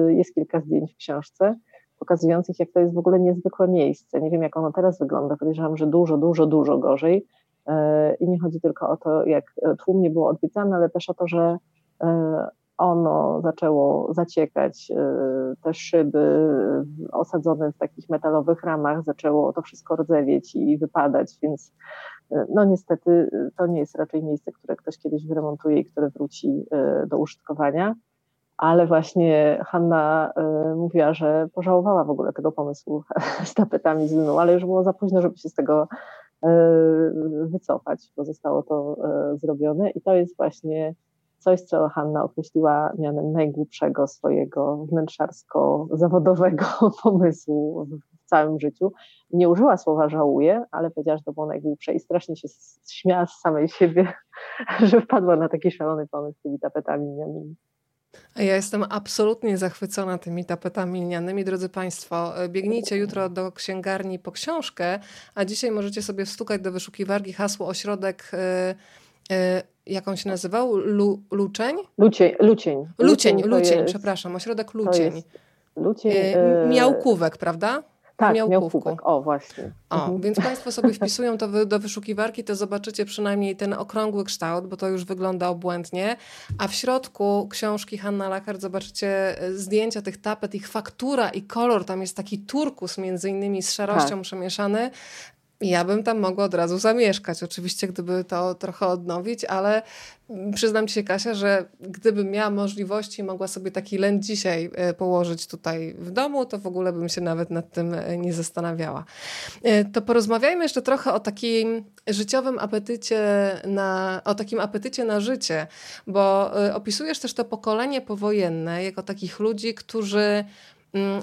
jest kilka zdjęć w książce pokazujących, jak to jest w ogóle niezwykłe miejsce. Nie wiem, jak ono teraz wygląda. Podejrzewam, że dużo, dużo, dużo gorzej. E, I nie chodzi tylko o to, jak tłum nie było odwiedzany, ale też o to, że e, ono zaczęło zaciekać, e, te szyby osadzone w takich metalowych ramach zaczęło to wszystko rdzewieć i wypadać, więc no niestety to nie jest raczej miejsce, które ktoś kiedyś wyremontuje i które wróci do użytkowania. Ale właśnie Hanna mówiła, że pożałowała w ogóle tego pomysłu <laughs> z tapetami z lnu, ale już było za późno, żeby się z tego wycofać, bo zostało to zrobione. I to jest właśnie coś, co Hanna określiła mianem najgłupszego swojego wnętrzarsko-zawodowego <laughs> pomysłu w całym życiu. Nie użyła słowa żałuje, ale powiedziała, że to było najgłupsze i strasznie się śmiała z samej siebie, <laughs> że wpadła na taki szalony pomysł z tymi tapetami lnianymi. Ja jestem absolutnie zachwycona tymi tapetami linianymi. Drodzy Państwo, biegnijcie jutro do księgarni po książkę, a dzisiaj możecie sobie wstukać do wyszukiwarki hasło ośrodek. Yy, jak on się nazywał? Lu, Luczeń? Lucień. Lucień, Lucień, Lucień jest, przepraszam, ośrodek Lucień. Lucień yy, Miałkówek, prawda? Tak, miałkówek. O, właśnie. O, mhm. więc Państwo sobie <laughs> wpisują to do wyszukiwarki, to zobaczycie przynajmniej ten okrągły kształt, bo to już wygląda obłędnie. A w środku książki Hanna Lachart zobaczycie e, zdjęcia tych tapet, ich faktura i kolor. Tam jest taki turkus między innymi z szarością tak. przemieszany. Ja bym tam mogła od razu zamieszkać, oczywiście, gdyby to trochę odnowić, ale przyznam ci się, Kasia, że gdybym miała możliwości, mogła sobie taki lęd dzisiaj e, położyć tutaj w domu, to w ogóle bym się nawet nad tym e, nie zastanawiała. E, to porozmawiajmy jeszcze trochę o takim życiowym apetycie na, o takim apetycie na życie, bo opisujesz też to pokolenie powojenne jako takich ludzi, którzy Mm,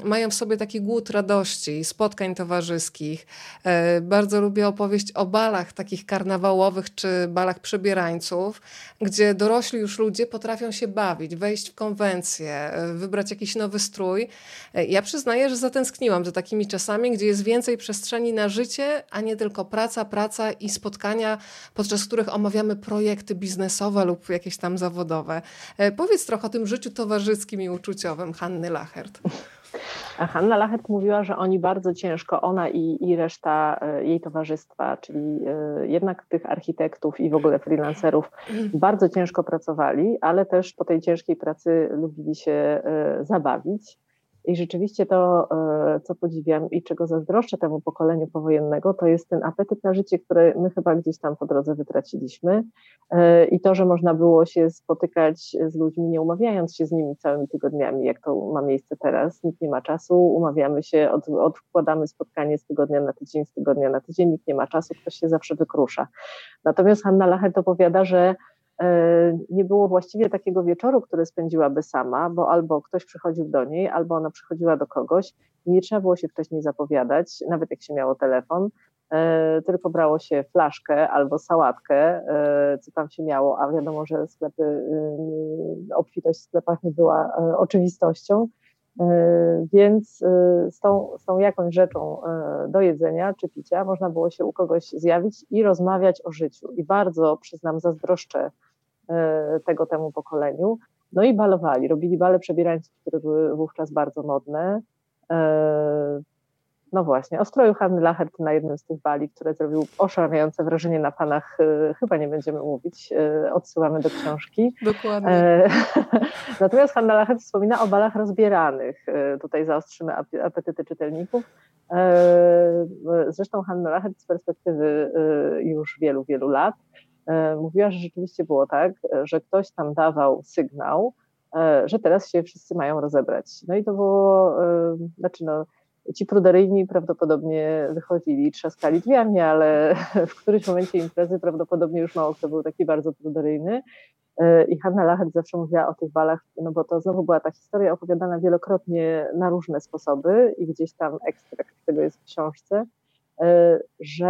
mają w sobie taki głód radości, spotkań towarzyskich. E, bardzo lubię opowieść o balach takich karnawałowych czy balach przebierańców, gdzie dorośli już ludzie potrafią się bawić, wejść w konwencję, e, wybrać jakiś nowy strój. E, ja przyznaję, że zatęskniłam za takimi czasami, gdzie jest więcej przestrzeni na życie, a nie tylko praca, praca i spotkania, podczas których omawiamy projekty biznesowe lub jakieś tam zawodowe. Powiedz trochę o tym życiu towarzyskim i uczuciowym Hanny Lachert. Hanna Lachert mówiła, że oni bardzo ciężko, ona i, i reszta e, jej towarzystwa, czyli e, jednak tych architektów i w ogóle freelancerów, bardzo ciężko pracowali, ale też po tej ciężkiej pracy lubili się e, zabawić. I rzeczywiście to, e, co podziwiam i czego zazdroszczę temu pokoleniu powojennego, to jest ten apetyt na życie, który my chyba gdzieś tam po drodze wytraciliśmy. E, I to, że można było się spotykać z ludźmi, nie umawiając się z nimi całymi tygodniami, jak to ma miejsce teraz. Nikt nie ma czasu, umawiamy się, od, odkładamy spotkanie z tygodnia na tydzień, z tygodnia na tydzień, nikt nie ma czasu, ktoś się zawsze wykrusza. Natomiast Hanna Lachet opowiada, że nie było właściwie takiego wieczoru, który spędziłaby sama, bo albo ktoś przychodził do niej, albo ona przychodziła do kogoś. Nie trzeba było się wcześniej zapowiadać, nawet jak się miało telefon, e, tylko brało się flaszkę albo sałatkę, e, co tam się miało, a wiadomo, że sklepy, obfitość w sklepach nie była oczywistością. Więc z tą, z tą jakąś rzeczą do jedzenia czy picia można było się u kogoś zjawić i rozmawiać o życiu. I bardzo, przyznam, zazdroszczę E, tego temu pokoleniu. No i balowali, robili bale przebierańców, które były wówczas bardzo modne. E, no właśnie, o stroju Hanny Lachert na jednym z tych bali, które zrobił oszałamiające wrażenie na panach, e, chyba nie będziemy mówić, odsyłamy do książki. Dokładnie. <laughs> Natomiast Hanna Lachert wspomina o balach rozbieranych. Tutaj zaostrzymy apetyty czytelników. Zresztą Hanna Lachert z perspektywy już wielu, wielu lat E, mówiła, że rzeczywiście było tak, że ktoś tam dawał sygnał, e, że teraz się wszyscy mają rozebrać. No i to było, e, znaczy no, ci pruderyjni prawdopodobnie wychodzili, trzaskali drzwiami, ale <laughs> w którymś momencie imprezy prawdopodobnie już mało kto był taki bardzo pruderyjny. I Hanna Lachert zawsze mówiła o tych balach, no bo to znowu była ta historia opowiadana wielokrotnie na różne sposoby i gdzieś tam ekstrakt tego jest w książce. E, że,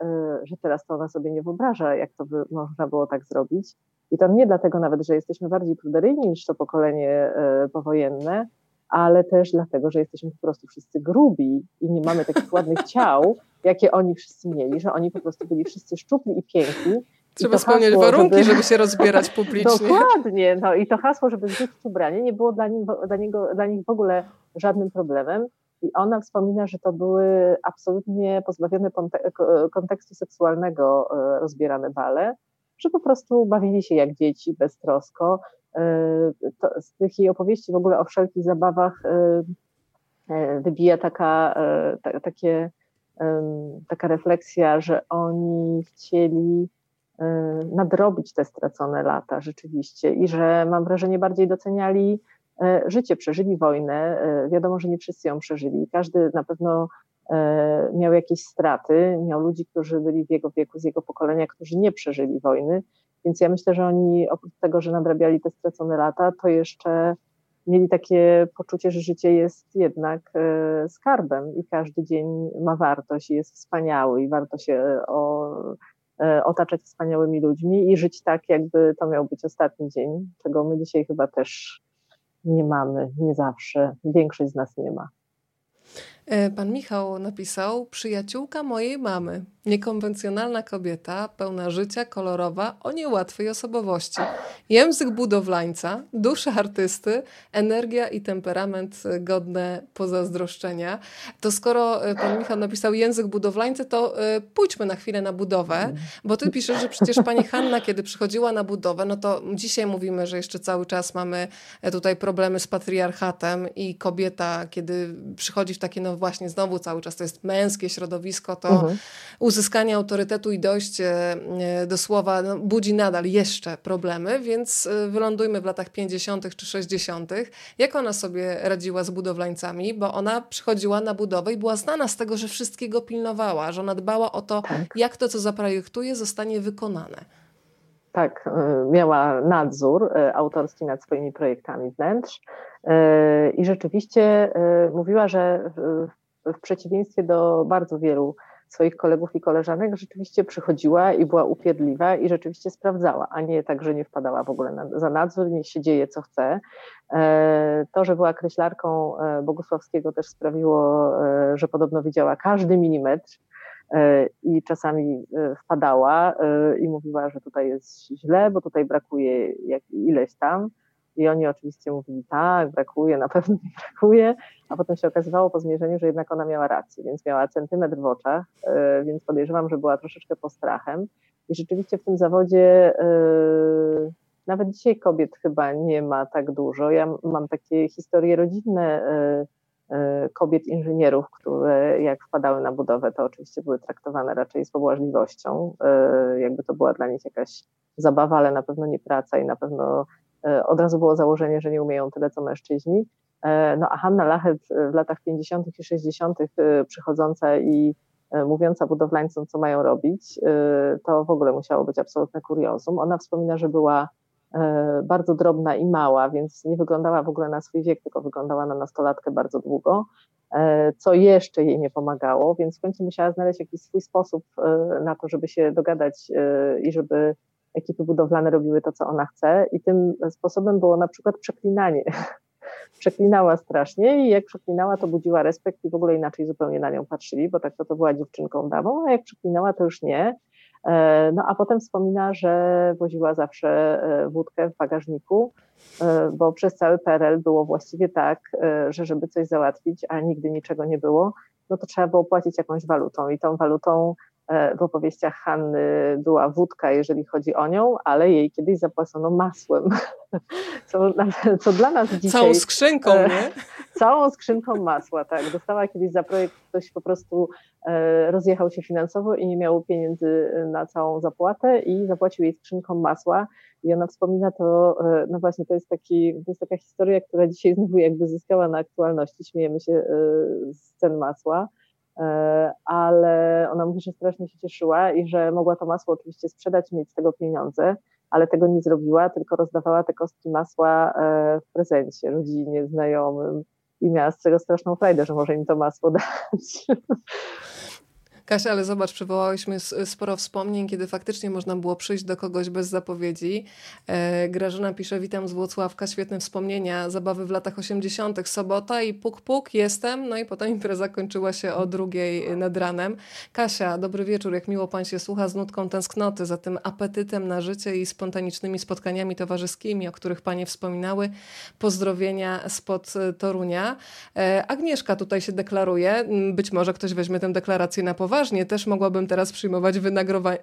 e, że teraz to ona sobie nie wyobraża, jak to by można było tak zrobić. I to nie dlatego nawet, że jesteśmy bardziej pruderyjni niż to pokolenie e, powojenne, ale też dlatego, że jesteśmy po prostu wszyscy grubi i nie mamy takich <laughs> ładnych ciał, jakie oni wszyscy mieli, że oni po prostu byli wszyscy szczupli i piękni. Trzeba spełniać warunki, żeby... żeby... się rozbierać publicznie. Dokładnie. No i to hasło, żeby zrzucić ubranie, nie było dla nich, dla, niego, dla nich w ogóle żadnym problemem. I ona wspomina, że to były absolutnie pozbawione kontekstu seksualnego e, rozbierane bale, że po prostu bawili się jak dzieci, beztrosko. E, to, z tych jej opowieści w ogóle o wszelkich zabawach e, wybija taka, ta, takie, taka refleksja, że oni chcieli nadrobić te stracone lata rzeczywiście i że mam wrażenie bardziej doceniali życie, przeżyli wojnę. E, wiadomo, że nie wszyscy ją przeżyli. Każdy na pewno e, miał jakieś straty, miał ludzi, którzy byli w jego wieku, z jego pokolenia, którzy nie przeżyli wojny. Więc ja myślę, że oni oprócz tego, że nadrabiali te stracone lata, to jeszcze mieli takie poczucie, że życie jest jednak skarbem i każdy dzień ma wartość i jest wspaniały i warto się o, otaczać wspaniałymi ludźmi i żyć tak, jakby to miał być ostatni dzień, czego my dzisiaj chyba też nie mamy, nie zawsze. Większość z nas nie ma. E, pan Michał napisał: Przyjaciółka mojej mamy. Niekonwencjonalna kobieta, pełna życia, kolorowa, o niełatwej osobowości. Język budowlańca, dusza artysty, energia i temperament godne pozazdroszczenia. To skoro e, pan Michał napisał język budowlańcy, to e, pójdźmy na chwilę na budowę, bo ty piszesz, że przecież pani Hanna, kiedy przychodziła na budowę, no to dzisiaj mówimy, że jeszcze cały czas mamy tutaj problemy z patriarchatem i kobieta, kiedy przychodzi w takie no właśnie znowu cały czas to jest męskie środowisko, to mhm. uzyskanie autorytetu i dojście e, do słowa no, budzi nadal jeszcze problemy, więc e, wylądujmy w latach 50. czy 60. Jak ona sobie radziła z budowlańcami, bo ona przychodziła na budowę i była znana z tego, że wszystkiego pilnowała, że ona dbała o to, tak. jak to, co zaprojektuje, zostanie wykonane. Tak, e, miała nadzór autorski nad swoimi projektami wnętrz i rzeczywiście mówiła, że w przeciwieństwie do bardzo wielu swoich kolegów i koleżanek, rzeczywiście przychodziła i była upierdliwa i rzeczywiście sprawdzała, a nie tak, że nie wpadała w ogóle na, za nadzór, nie się dzieje co chce. E, to, że była kreślarką e, Bogusławskiego też sprawiło, e, że podobno widziała każdy milimetr i czasami wpadała i mówiła, że tutaj jest źle, bo tutaj brakuje ileś tam. I oni oczywiście mówili, tak, brakuje, na pewno mi brakuje, a potem się okazywało po zmierzeniu, że jednak ona miała rację, więc miała centymetr w oczach, e, więc podejrzewam, że była troszeczkę postrachem. I rzeczywiście w tym zawodzie e, nawet dzisiaj kobiet chyba nie ma tak dużo. Ja mam takie historie rodzinne e, kobiet inżynierów, które jak wpadały na budowę, to oczywiście były traktowane raczej z pobłażliwością, jakby to była dla nich jakaś zabawa, ale na pewno nie praca i na pewno E, od razu było założenie, że nie umieją tyle co mężczyźni. E, no a Hanna Lachet w latach 50. i 60. E, przychodząca i mówiąca budowlańcom, co mają robić, to w ogóle musiało być absolutne kuriozum. Ona wspomina, że była bardzo drobna i mała, więc nie wyglądała w ogóle na swój wiek, tylko wyglądała na nastolatkę bardzo długo, co jeszcze jej nie pomagało, więc w końcu musiała znaleźć jakiś swój sposób na to, żeby się dogadać i żeby ekipy budowlane robiły to, co ona chce i tym sposobem było na przykład przeklinanie. <laughs> Przeklinała strasznie i jak przeklinała, to budziła respekt i w ogóle inaczej zupełnie na nią patrzyli, bo tak to, to była dziewczynką damą, a jak przeklinała, to już nie. E, no a potem wspomina, że woziła zawsze e, wódkę w bagażniku, e, bo przez cały PRL było właściwie tak, że żeby coś załatwić, a nigdy niczego nie było, no to trzeba było płacić jakąś walutą i tą walutą w opowieściach Hanny była wódka, jeżeli chodzi o nią, ale jej kiedyś zapłacono masłem, <laughs> co, co dla nas dzisiaj... Całą skrzynką, e, nie? <laughs> Całą skrzynką masła, tak. Dostała kiedyś za projekt, ktoś po prostu e, rozjechał się finansowo i nie miał pieniędzy na całą zapłatę i zapłacił jej skrzynką masła i ona wspomina to, no właśnie, to jest, taki, to jest taka historia, która dzisiaj znowu jakby zyskała na aktualności, śmiejemy się z cen masła, E, ale ona mówi, że strasznie się cieszyła i że mogła to masło oczywiście sprzedać mieć z tego pieniądze, ale tego nie zrobiła, tylko rozdawała te kostki masła e, w prezencie rodzinie, znajomym i miała z tego straszną frajdę, że może im to masło <laughs> dać. Kasia, ale zobacz, przywołałyśmy sporo wspomnień, kiedy faktycznie można było przyjść do kogoś bez zapowiedzi. E, Grażyna pisze, witam z Włocławka, świetne wspomnienia, zabawy w latach 80., sobota i puk puk, jestem, no i potem impreza kończyła się o drugiej nad ranem. Kasia, dobry wieczór, jak miło pan się słucha z nutką tęsknoty, za tym apetytem na życie i spontanicznymi spotkaniami towarzyskimi, o których panie wspominały. Pozdrowienia spod Torunia. E, Agnieszka tutaj się deklaruje, być może ktoś weźmie tę deklarację na poważnie, poważnie, też mogłabym teraz przyjmować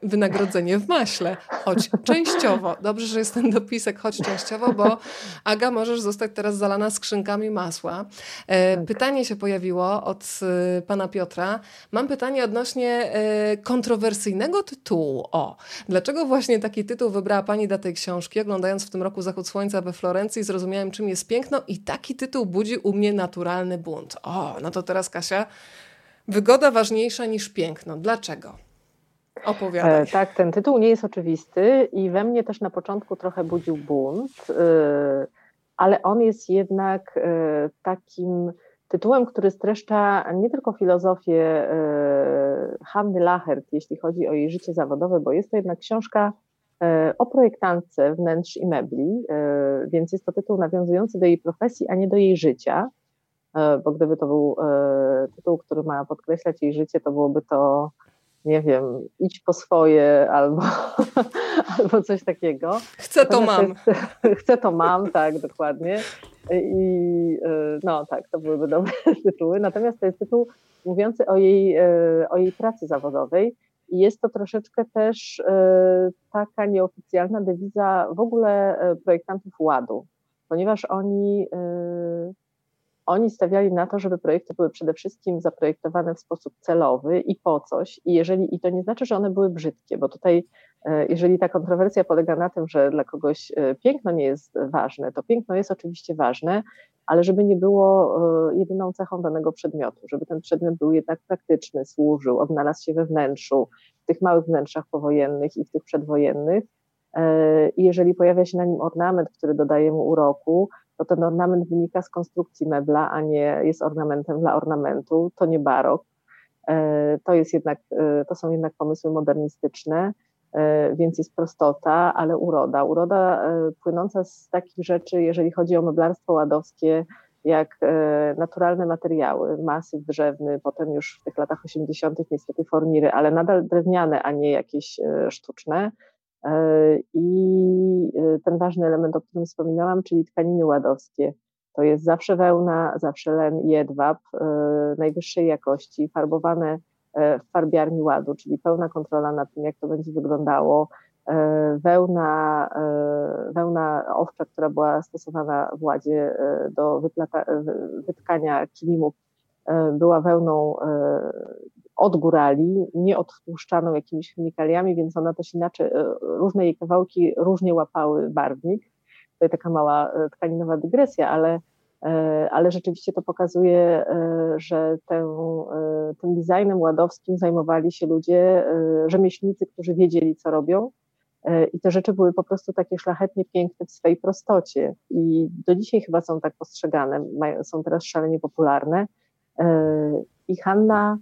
wynagrodzenie w maśle, choć częściowo. Dobrze, że jest ten dopisek, choć częściowo, bo Aga, możesz zostać teraz zalana skrzynkami masła. E, tak. Pytanie się pojawiło od e, pana Piotra. Mam pytanie odnośnie e, kontrowersyjnego tytułu. O, dlaczego właśnie taki tytuł wybrała pani do tej książki? Oglądając w tym roku Zachód Słońca we Florencji, zrozumiałem, czym jest piękno i taki tytuł budzi u mnie naturalny bunt. O, no to teraz Kasia Wygoda ważniejsza niż piękno. Dlaczego? Opowiadaj. E, tak, ten tytuł nie jest oczywisty i we mnie też na początku trochę budził bunt, e, ale on jest jednak e, takim tytułem, który streszcza nie tylko filozofię Hanny Lachert, jeśli chodzi o jej życie zawodowe, bo jest to jednak książka o projektantce wnętrz i mebli, więc jest to tytuł nawiązujący do jej profesji, a nie do jej życia, bo gdyby to był tytuł, który ma podkreślać jej życie, to byłoby to nie wiem, idź po swoje albo, <laughs> albo coś takiego. Chcę to mam. Jest, <laughs> chcę to mam, tak, dokładnie. I no tak, to byłyby dobre <laughs> tytuły. Natomiast to jest tytuł mówiący o jej, o jej pracy zawodowej. I jest to troszeczkę też taka nieoficjalna dewiza w ogóle projektantów ładu, ponieważ oni oni stawiali na to, żeby projekty były przede wszystkim zaprojektowane w sposób celowy i po coś. I jeżeli i to nie znaczy, że one były brzydkie, bo tutaj, e, jeżeli ta kontrowersja polega na tym, że dla kogoś e, piękno nie jest ważne, to piękno jest oczywiście ważne, ale żeby nie było e, jedyną cechą danego przedmiotu, żeby ten przedmiot był jednak praktyczny, służył, odnalazł się we wnętrzu, w tych małych wnętrzach powojennych i w tych przedwojennych. I jeżeli pojawia się na nim ornament, który dodaje mu uroku, to ten ornament wynika z konstrukcji mebla, a nie jest ornamentem dla ornamentu, to nie barok. E, to, jest jednak, e, to są jednak pomysły modernistyczne, e, więc jest prostota, ale uroda. Uroda płynąca z takich rzeczy, jeżeli chodzi o meblarstwo ładowskie, jak naturalne materiały, masyw drzewny, potem już w tych latach 80. niestety forniry, ale nadal drewniane, a nie jakieś sztuczne I e, ten ważny element, o którym wspominałam, czyli tkaniny ładowskie. To jest zawsze wełna, zawsze len jedwab e, najwyższej jakości, farbowane w farbiarni ładu, czyli pełna kontrola nad tym, jak to będzie wyglądało. Wełna, wełna owcza, która była stosowana w ładzie do wytkania kilimów, była wełną od górali, nie odtłuszczaną jakimiś chemikaliami, więc ona też inaczej, e, różne jej kawałki różnie łapały barwnik. Jest taka mała e, tkaninowa dygresja, ale, e, ale rzeczywiście to pokazuje, że ten, tym designem ładowskim zajmowali się ludzie, rzemieślnicy, którzy wiedzieli, co robią. I te rzeczy były po prostu takie szlachetnie piękne w swej prostocie. I do dzisiaj chyba są tak postrzegane, są teraz szalenie popularne. I Hanna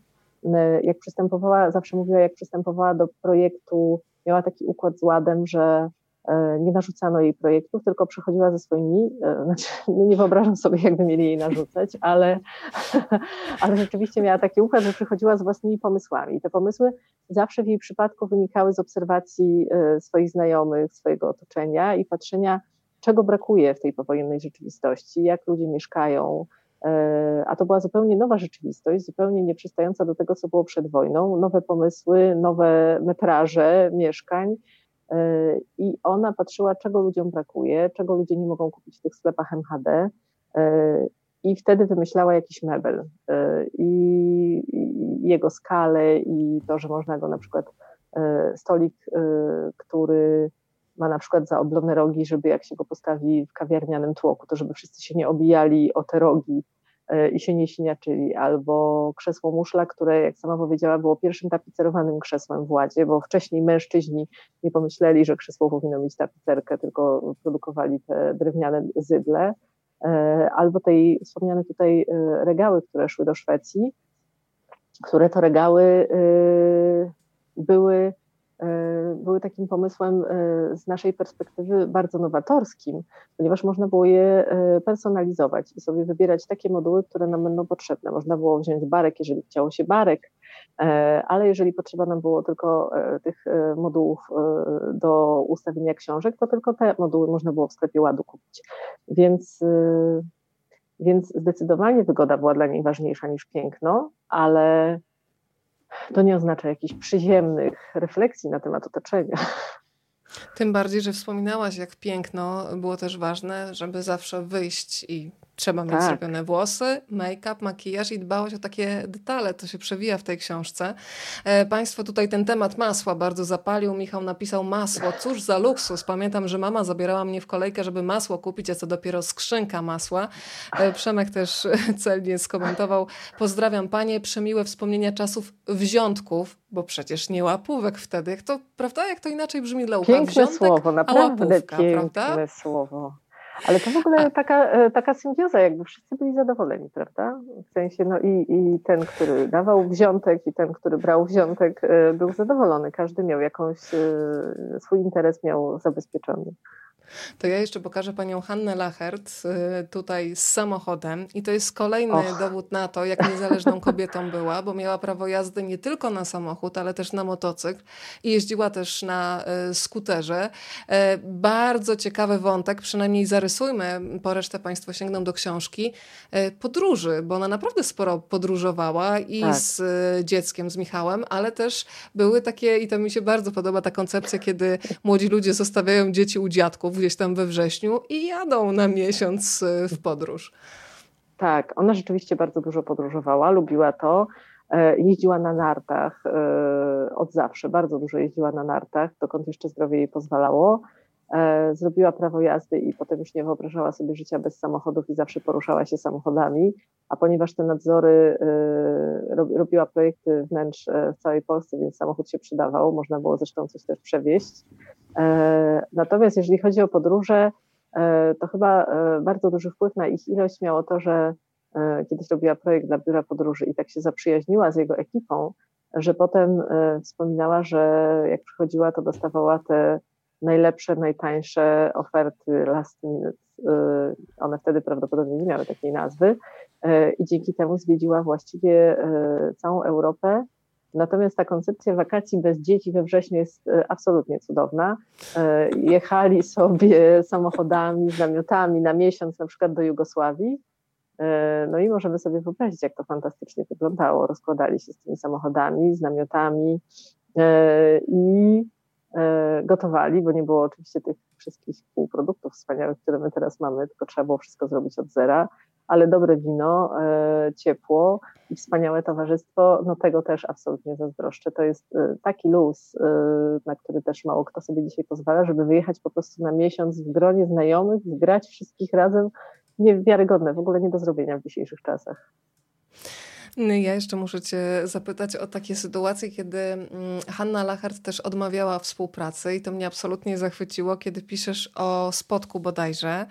jak przystępowała, zawsze mówiła, jak przystępowała do projektu, miała taki układ z ładem, że e, nie narzucano jej projektów, tylko przychodziła ze swoimi, e, <laughs> znaczy, no nie wyobrażam sobie, jakby mieli jej narzucać, ale, <laughs> ale rzeczywiście miała taki układ, że przychodziła z własnymi pomysłami. Te pomysły zawsze w jej przypadku wynikały z obserwacji swoich znajomych, swojego otoczenia i patrzenia, czego brakuje w tej powojennej rzeczywistości, jak ludzie mieszkają, a to była zupełnie nowa rzeczywistość, zupełnie nieprzystająca do tego, co było przed wojną, nowe pomysły, nowe metraże mieszkań. E, I ona patrzyła, czego ludziom brakuje, czego ludzie nie mogą kupić w tych sklepach MHD. E, I wtedy wymyślała jakiś mebel i, jego skalę, i to, że można go na przykład stolik, który ma na przykład zaoblone rogi, żeby jak się go postawi w kawiarnianym tłoku, to żeby wszyscy się nie obijali o te rogi e, i się nie siniaczyli, albo krzesło muszla, które, jak sama powiedziała, było pierwszym tapicerowanym krzesłem w Ładzie, bo wcześniej mężczyźni nie pomyśleli, że krzesło powinno mieć tapicerkę, tylko produkowali te drewniane zydle, e, albo tej wspomniane tutaj e, regały, które szły do Szwecji, które to regały były były takim pomysłem e, z naszej perspektywy bardzo nowatorskim, ponieważ można było je e, personalizować i sobie wybierać takie moduły, które nam będą potrzebne. Można było wziąć barek, jeżeli chciało się barek, ale jeżeli potrzeba nam było tylko tych modułów do ustawienia książek, to tylko te moduły można było w sklepie ładu kupić. Więc, więc zdecydowanie wygoda była dla niej ważniejsza niż piękno, ale to nie oznacza jakichś przyziemnych refleksji na temat otoczenia. Tym bardziej, że wspominałaś, jak piękno było też ważne, żeby zawsze wyjść i Trzeba mieć tak. zrobione włosy, make-up, makijaż i dbałość o takie detale. To się przewija w tej książce. E, państwo tutaj ten temat masła bardzo zapalił. Michał napisał masło. Cóż za luksus. Pamiętam, że mama zabierała mnie w kolejkę, żeby masło kupić, a co dopiero skrzynka masła. E, Przemek też <laughs> celnie skomentował. Pozdrawiam panie, przemiłe wspomnienia czasów wziątków, bo przecież nie łapówek wtedy. Jak to, prawda? Jak to inaczej brzmi dla ucha? Piękne Wziątek, słowo, naprawdę piękne prawda? słowo. Ale to w ogóle taka, taka symbioza, jakby wszyscy byli zadowoleni, prawda? W sensie, no i, i ten, który dawał wziątek i ten, który brał wziątek był zadowolony. Każdy miał jakąś, swój interes miał zabezpieczony. To ja jeszcze pokażę panią Hannę Lachert y, tutaj z samochodem i to jest kolejny Och. dowód na to, jak niezależną <laughs> kobietą była, bo miała prawo jazdy nie tylko na samochód, ale też na motocykl i jeździła też na y, skuterze. E, bardzo ciekawy wątek, przynajmniej zarysujmy, po resztę państwo sięgną do książki, podróży, bo ona naprawdę sporo podróżowała i tak. z y, dzieckiem, z Michałem, ale też były takie, i to mi się bardzo podoba ta koncepcja, kiedy młodzi ludzie zostawiają dzieci u dziadków, gdzieś tam we wrześniu i jadą na miesiąc y, w podróż. Tak, ona rzeczywiście bardzo dużo podróżowała, lubiła to. E, jeździła na nartach e, od zawsze, bardzo dużo jeździła na nartach, dokąd jeszcze zdrowie jej pozwalało. E, zrobiła prawo jazdy i potem już nie wyobrażała sobie życia bez samochodów i zawsze poruszała się samochodami. A ponieważ te nadzory robiła projekty wnętrz w całej Polsce, więc samochód się przydawał, można było zresztą coś też przewieźć. E, natomiast jeżeli chodzi o podróże, e, to chyba e, bardzo duży wpływ na ich ilość miało to, że kiedyś robiła projekt dla biura podróży i tak się zaprzyjaźniła z jego ekipą, że potem wspominała, że jak przychodziła, to dostawała te najlepsze, najtańsze oferty last minute. One wtedy prawdopodobnie nie miały takiej nazwy i dzięki temu zwiedziła właściwie całą Europę Natomiast ta koncepcja wakacji bez dzieci we wrześniu jest absolutnie cudowna. Jechali sobie samochodami z namiotami na miesiąc na przykład do Jugosławii. No i możemy sobie wyobrazić, jak to fantastycznie wyglądało. Rozkładali się z tymi samochodami, z namiotami i gotowali, bo nie było oczywiście tych wszystkich półproduktów wspaniałych, które my teraz mamy, tylko trzeba było wszystko zrobić od zera ale dobre wino, e, ciepło i wspaniałe towarzystwo, no tego też absolutnie zazdroszczę. To jest e, taki luz, e, na który też mało kto sobie dzisiaj pozwala, żeby wyjechać po prostu na miesiąc w gronie znajomych, zgrać wszystkich razem, niewiarygodne, w ogóle nie do zrobienia w dzisiejszych czasach. No ja jeszcze muszę Cię zapytać o takie sytuacje, kiedy mm, Hanna Lachart też odmawiała współpracy i to mnie absolutnie zachwyciło, kiedy piszesz o spotku bodajże.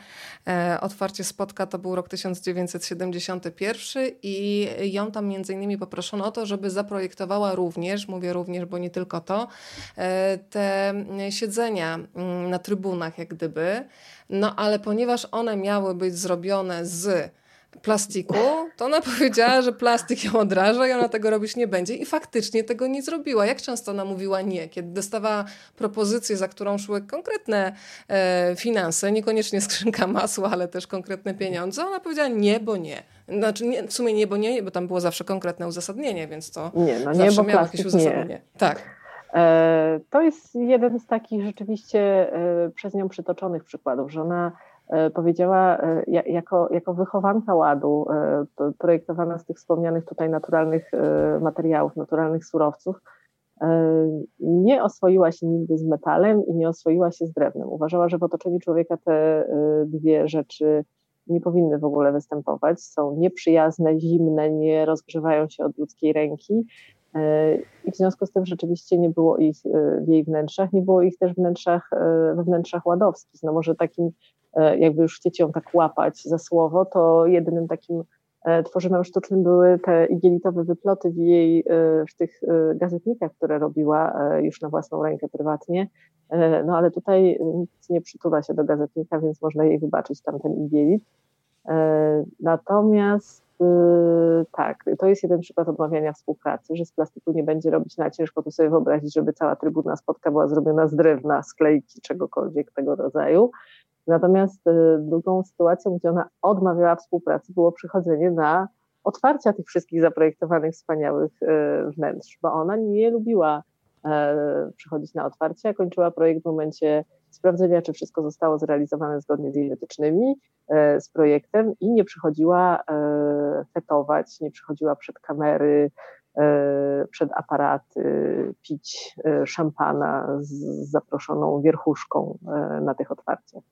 E, otwarcie spotka to był rok 1971 i ją tam między innymi poproszono o to, żeby zaprojektowała również, mówię również, bo nie tylko to, e, te siedzenia mm, na trybunach jak gdyby. No ale ponieważ one miały być zrobione z plastiku, to ona <laughs> powiedziała, że plastik ją odraża i ona tego robić nie będzie. I faktycznie tego nie zrobiła. Jak często ona mówiła nie? Kiedy dostawała propozycję, za którą szły konkretne e, finanse, niekoniecznie skrzynka masła, ale też konkretne pieniądze, ona powiedziała nie, bo nie. Znaczy nie, w sumie nie, bo nie, bo tam było zawsze konkretne uzasadnienie, więc to nie, no nie, bo miało jakieś uzasadnienie. Nie. Tak. E, to jest jeden z takich rzeczywiście e, przez nią przytoczonych przykładów, że ona powiedziała, e, jako, jako wychowanka ładu, e, projektowana z tych wspomnianych tutaj naturalnych materiałów, naturalnych surowców, nie oswoiła się nigdy z metalem i nie oswoiła się z drewnem. Uważała, że w otoczeniu człowieka te dwie rzeczy nie powinny w ogóle występować. Są nieprzyjazne, zimne, nie rozgrzewają się od ludzkiej ręki. I w związku z tym rzeczywiście nie było ich w jej wnętrzach, nie było ich też wnętrzach, we wnętrzach ładowskich. No może takim E, jakby już chcecie ją tak łapać za słowo, to jedynym takim e, tworzywem sztucznym były te igielitowe wyploty w jej, e, w tych gazetnikach, które robiła już na własną rękę prywatnie. No ale tutaj nic nie przytula się do gazetnika, więc można jej wybaczyć tamten igielit. Natomiast tak, to jest jeden przykład odmawiania współpracy, że z plastiku nie będzie robić na ciężko to sobie wyobrazić, żeby cała trybuna spotka była zrobiona z drewna, sklejki, czegokolwiek tego rodzaju. Natomiast y, drugą sytuacją, gdzie ona odmawiała współpracy, było przychodzenie na otwarcia tych wszystkich zaprojektowanych wspaniałych y, wnętrz, bo ona nie lubiła e, przychodzić na otwarcie, a kończyła projekt w momencie sprawdzenia, czy wszystko zostało zrealizowane zgodnie z jej wytycznymi, e, z projektem i nie przychodziła e, fetować, nie przychodziła przed kamery, przed aparaty, pić szampana z zaproszoną wierchuszką na tych otwarciach.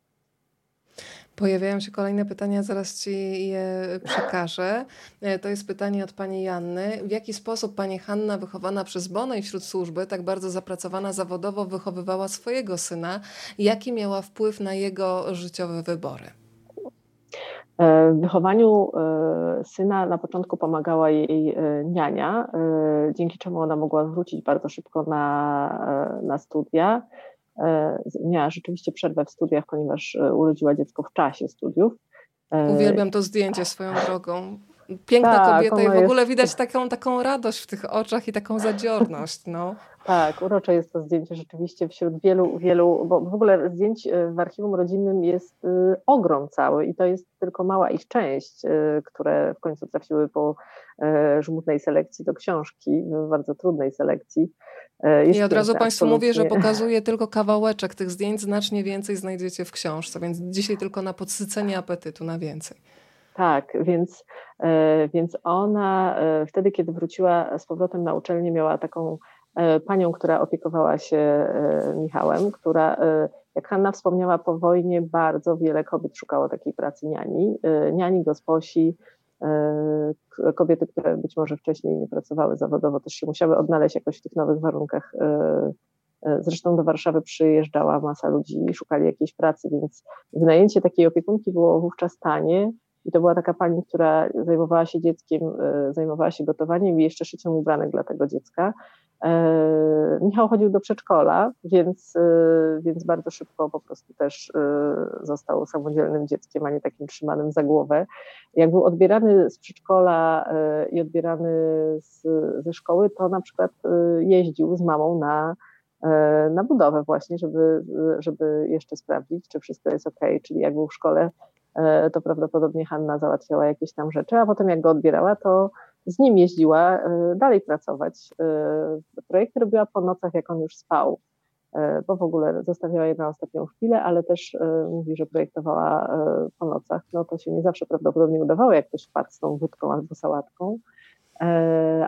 Pojawiają się kolejne pytania, zaraz Ci je przekażę. E, to jest pytanie od Pani Janny. W jaki sposób Pani Hanna, wychowana przez Bona i wśród służby, tak bardzo zapracowana zawodowo, wychowywała swojego syna? Jaki miała wpływ na jego życiowe wybory? W wychowaniu syna na początku pomagała jej niania, dzięki czemu ona mogła wrócić bardzo szybko na, na studia. Miała rzeczywiście przerwę w studiach, ponieważ urodziła dziecko w czasie studiów. Uwielbiam to zdjęcie swoją drogą. Piękna tak, kobieta i w ogóle jest... widać taką, taką radość w tych oczach i taką zadziorność. No. Tak, urocze jest to zdjęcie rzeczywiście wśród wielu, wielu, bo w ogóle zdjęć e, w archiwum rodzinnym jest y, ogrom cały i to jest tylko mała ich część, y, które w końcu trafiły po y, żmudnej selekcji do książki, bardzo trudnej selekcji. Jest I od razu Państwu absolutnie. mówię, że pokazuję tylko kawałeczek tych zdjęć, znacznie więcej znajdziecie w książce, więc dzisiaj tylko na podsycenie apetytu na więcej. Tak, więc, więc ona wtedy, kiedy wróciła z powrotem na uczelnię, miała taką panią, która opiekowała się e, Michałem, która, e, jak Hanna wspomniała, po wojnie bardzo wiele kobiet szukało takiej pracy niani, niani, gosposi, kobiety, które być może wcześniej nie pracowały zawodowo, też się musiały odnaleźć jakoś w tych nowych warunkach. Zresztą do Warszawy przyjeżdżała masa ludzi i szukali jakiejś pracy, więc wynajęcie takiej opiekunki było wówczas tanie. I to była taka pani, która zajmowała się dzieckiem, zajmowała się gotowaniem i jeszcze szyciem ubranek dla tego dziecka. Michał chodził do przedszkola, więc, e, więc bardzo szybko po prostu też e, został samodzielnym dzieckiem, a nie takim trzymanym za głowę. Jak był odbierany z przedszkola i odbierany z, ze szkoły, to na przykład jeździł z mamą na, na budowę właśnie, żeby, żeby jeszcze sprawdzić, czy wszystko jest ok, czyli jak był w szkole, to prawdopodobnie Hanna załatwiała jakieś tam rzeczy, a potem jak go odbierała, to z nim jeździła e, dalej pracować. E, projekty robiła po nocach, jak on już spał, e, bo w ogóle zostawiała je na ostatnią chwilę, ale też mówi, że projektowała po nocach. No to się nie zawsze prawdopodobnie udawało, jak ktoś wpadł z tą wódką albo sałatką.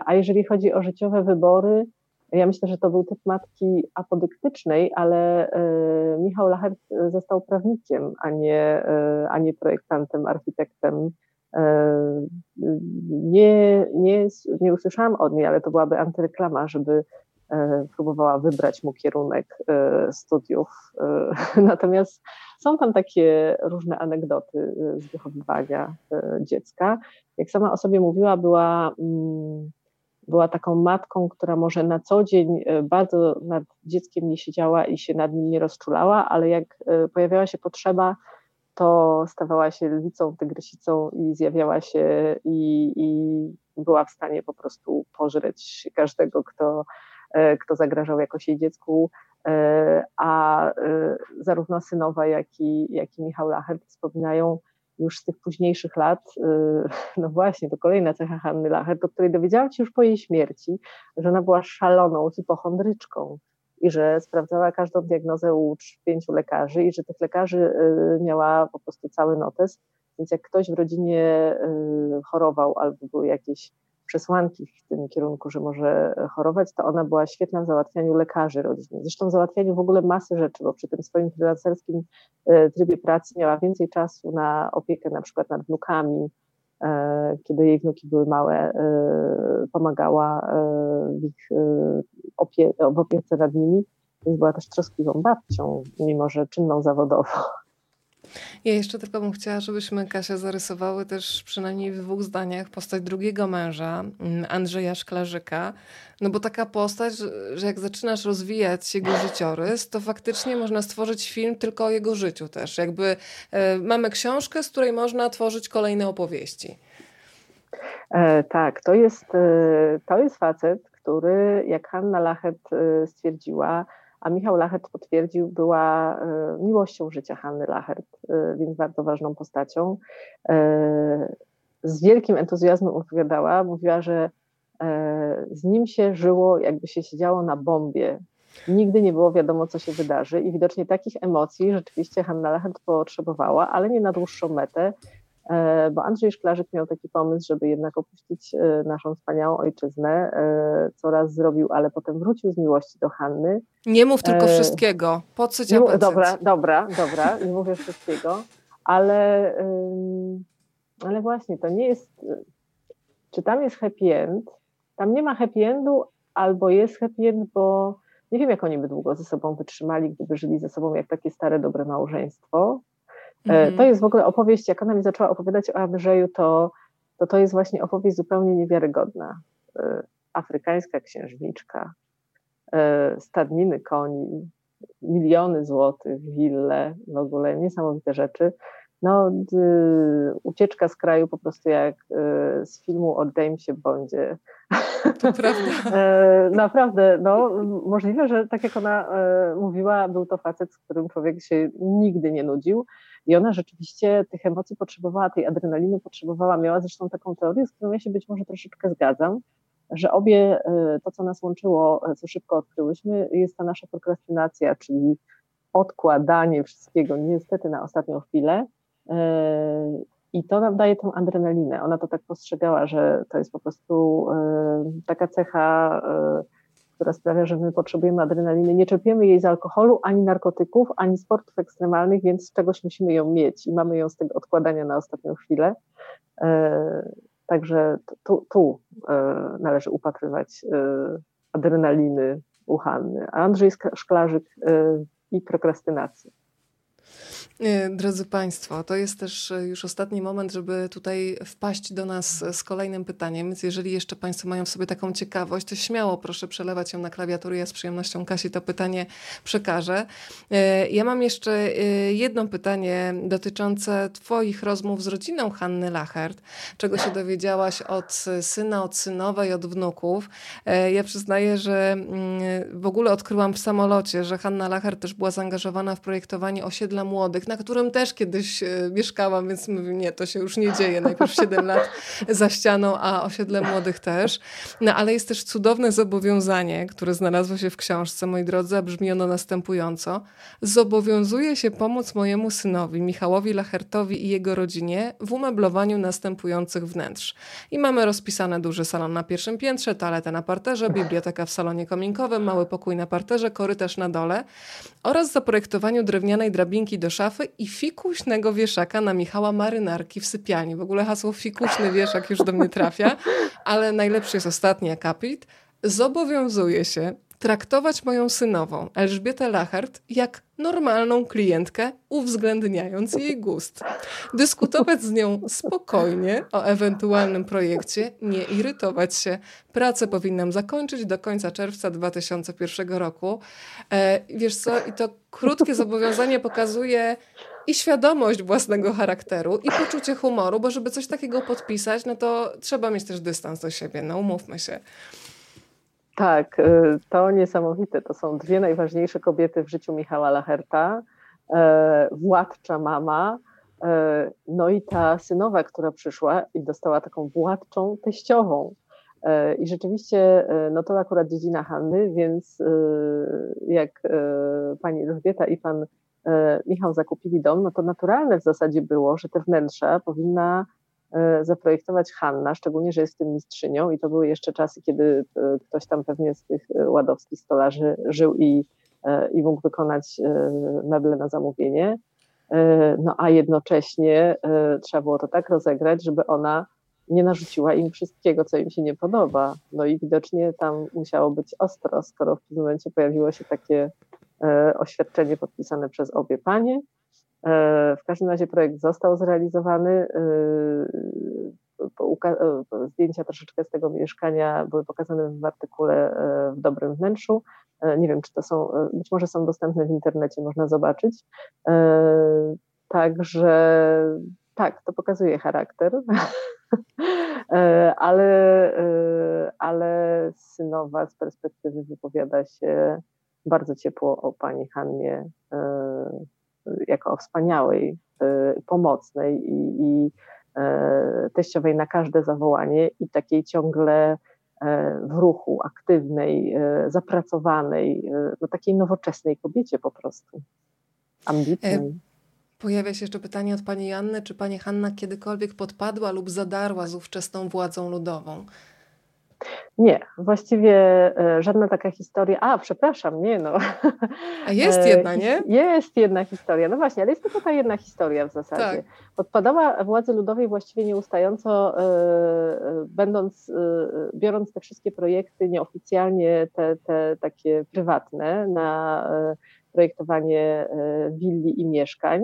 A jeżeli chodzi o życiowe wybory, ja myślę, że to był typ matki apodyktycznej, ale Michał Lachert został prawnikiem, a nie, a nie projektantem, architektem nie, nie, nie usłyszałam od niej, ale to byłaby antyreklama, żeby e, próbowała wybrać mu kierunek e, studiów. <laughs> Natomiast są tam takie różne anegdoty z wychowywania dziecka. Jak sama o sobie mówiła, była, mm, była taką matką, która może na co dzień bardzo nad dzieckiem nie siedziała i się nad nim nie rozczulała, ale jak pojawiała się potrzeba, to stawała się lwicą, tygrysicą i zjawiała się i, i była w stanie po prostu pożreć każdego, kto, e, kto zagrażał jakoś jej dziecku, e, a e, zarówno synowa, jak i, jak i Michał Lachert wspominają już z tych późniejszych lat, no właśnie, to kolejna cecha Hanny Lachert, o której dowiedziałam się już po jej śmierci, że ona była szaloną hipochondryczką, i że sprawdzała każdą diagnozę u pięciu lekarzy i że tych lekarzy y, miała po prostu cały notes. Więc jak ktoś w rodzinie y, chorował albo były jakieś przesłanki w tym kierunku, że może chorować, to ona była świetna w załatwianiu lekarzy rodzinnych. Zresztą w załatwianiu w ogóle masy rzeczy, bo przy tym swoim freelancerskim y, trybie pracy miała więcej czasu na opiekę na przykład nad wnukami, kiedy jej wnuki były małe, e, pomagała e, w ich opie w opiece nad nimi, więc była też troskliwą babcią, mimo że czynną zawodowo. Ja jeszcze tylko bym chciała, żebyśmy Kasia zarysowały też przynajmniej w dwóch zdaniach postać drugiego męża, mm, Andrzeja Szklarzyka. No bo taka postać, że jak zaczynasz rozwijać jego życiorys, to faktycznie można stworzyć film tylko o jego życiu też. Jakby e, mamy książkę, z której można tworzyć kolejne opowieści. E, tak, to jest, e, to jest facet, który, jak Hanna Lachet e, stwierdziła, a Michał Lachert potwierdził, była e, miłością życia Hanny Lachert, e, więc bardzo ważną postacią. E, z wielkim entuzjazmem opowiadała, mówiła, że z nim się żyło, jakby się siedziało na bombie. Nigdy nie było wiadomo, co się wydarzy, i widocznie takich emocji rzeczywiście Hanna Lachert potrzebowała, ale nie na dłuższą metę. E, bo Andrzej Szklarzyk miał taki pomysł, żeby jednak opuścić e, naszą wspaniałą ojczyznę, e, co raz zrobił, ale potem wrócił z miłości do Hanny. Nie mów tylko wszystkiego, po co cię Dobra, dobra, dobra, nie mówię wszystkiego, ale, ale właśnie to nie jest, czy tam jest happy end? Tam nie ma happy endu, albo jest happy end, bo nie wiem, jak oni by długo ze sobą wytrzymali, gdyby żyli ze sobą jak takie stare, dobre małżeństwo, Mhm. To jest w ogóle opowieść, jak ona mi zaczęła opowiadać o Andrzeju, to to, to jest właśnie opowieść zupełnie niewiarygodna. Afrykańska księżniczka, stadniny koni, miliony złotych, wille, w ogóle niesamowite rzeczy. No, ucieczka z kraju po prostu jak y, z filmu o Jamesie Bondzie. To prawda. <laughs> E, naprawdę, no, możliwe, że tak jak ona e, mówiła, był to facet, z którym człowiek się nigdy nie nudził i ona rzeczywiście tych emocji potrzebowała, tej adrenaliny potrzebowała. Miała zresztą taką teorię, z którą ja się być może troszeczkę zgadzam, że obie e, to, co nas łączyło, co szybko odkryłyśmy, jest ta nasza prokrastynacja, czyli odkładanie wszystkiego niestety na ostatnią chwilę, I to nam daje tą adrenalinę. Ona to tak postrzegała, że to jest po prostu yy, taka cecha, yy, która sprawia, że my potrzebujemy adrenaliny. Nie czerpiemy jej z alkoholu, ani narkotyków, ani sportów ekstremalnych, więc z czegoś musimy ją mieć i mamy ją z tego odkładania na ostatnią chwilę. Także tu, tu należy upatrywać adrenaliny u Hanny. A Andrzej Szklarzyk i prokrastynacji. Drodzy Państwo, to jest też e, już ostatni moment, żeby tutaj wpaść do nas z kolejnym pytaniem. Więc jeżeli jeszcze Państwo mają w sobie taką ciekawość, to śmiało proszę przelewać ją na klawiaturę. Ja z przyjemnością Kasi to pytanie przekażę. E, ja mam jeszcze e, jedno pytanie dotyczące Twoich rozmów z rodziną Hanny Lachert. Czego się dowiedziałaś od syna, od synowej, od wnuków? Ja przyznaję, że mm, w ogóle odkryłam w samolocie, że Hanna Lachert też była zaangażowana w projektowanie osiedla młodych na którym też kiedyś e, mieszkałam, więc mówię, nie, to się już nie dzieje. Najpierw 7 lat za ścianą, a osiedle młodych też. No ale jest też cudowne zobowiązanie, które znalazło się w książce, moi drodzy, a brzmi ono następująco. Zobowiązuję się pomóc mojemu synowi, Michałowi Lachertowi i jego rodzinie w umeblowaniu następujących wnętrz. I mamy rozpisane duży salon na pierwszym piętrze, toaletę na parterze, biblioteka w salonie kominkowym, mały pokój na parterze, korytarz na dole oraz zaprojektowaniu drewnianej drabinki do szafy i fikuśnego wieszaka na Michała Marynarki w sypialni. W ogóle hasło fikuśny wieszak już do mnie trafia, ale najlepszy jest ostatni akapit. Zobowiązuje się traktować moją synową, Elżbietę Lachart, jak normalną klientkę, uwzględniając jej gust. Dyskutować z nią spokojnie o ewentualnym projekcie, nie irytować się. Pracę powinnam zakończyć do końca czerwca 2001 roku. E, wiesz co, i to krótkie zobowiązanie pokazuje i świadomość własnego charakteru, i poczucie humoru, bo żeby coś takiego podpisać, no to trzeba mieć też dystans do siebie, no umówmy się. Tak, y, to niesamowite. To są dwie najważniejsze kobiety w życiu Michała Lacherta. E, władcza mama, e, no i ta synowa, która przyszła i dostała taką władczą teściową. E, I rzeczywiście, no to akurat dziedzina Hanny, więc jak pani Elżbieta i pan Michał zakupili dom, no to naturalne w zasadzie było, że te wnętrza powinna zaprojektować Hanna, szczególnie, że jest tym mistrzynią i to były jeszcze czasy, kiedy e, ktoś tam pewnie z tych e, ładowskich stolarzy żył i, i mógł wykonać meble na zamówienie. No a jednocześnie trzeba było to tak rozegrać, żeby ona nie narzuciła im wszystkiego, co im się nie podoba. No i widocznie tam musiało być ostro, skoro w tym momencie pojawiło się takie oświadczenie podpisane przez obie panie. E, w każdym razie projekt został zrealizowany. E, e, zdjęcia troszeczkę z tego mieszkania były pokazane w artykule w dobrym wnętrzu. Nie wiem, czy to są, być może są dostępne w internecie, można zobaczyć. Także tak, to pokazuje charakter, <laughs> ale, ale synowa z perspektywy wypowiada się bardzo ciepło o pani Hannie jako o wspaniałej, y, pomocnej i, i e, teściowej na każde zawołanie i takiej ciągle e, w ruchu, aktywnej, e, zapracowanej, no takiej nowoczesnej kobiecie po prostu, ambitnej. Pojawia się jeszcze pytanie od pani Janny, czy pani Hanna kiedykolwiek podpadła lub zadarła z ówczesną władzą ludową? Nie, właściwie e, żadna taka historia. A, przepraszam, nie no. A jest e, jedna, nie? Jest jedna historia. No właśnie, ale jest tylko ta jedna historia w zasadzie. Tak. Podpadała władzy ludowej właściwie nieustająco, e, będąc, biorąc te wszystkie projekty nieoficjalnie, te, te takie prywatne, na projektowanie willi i mieszkań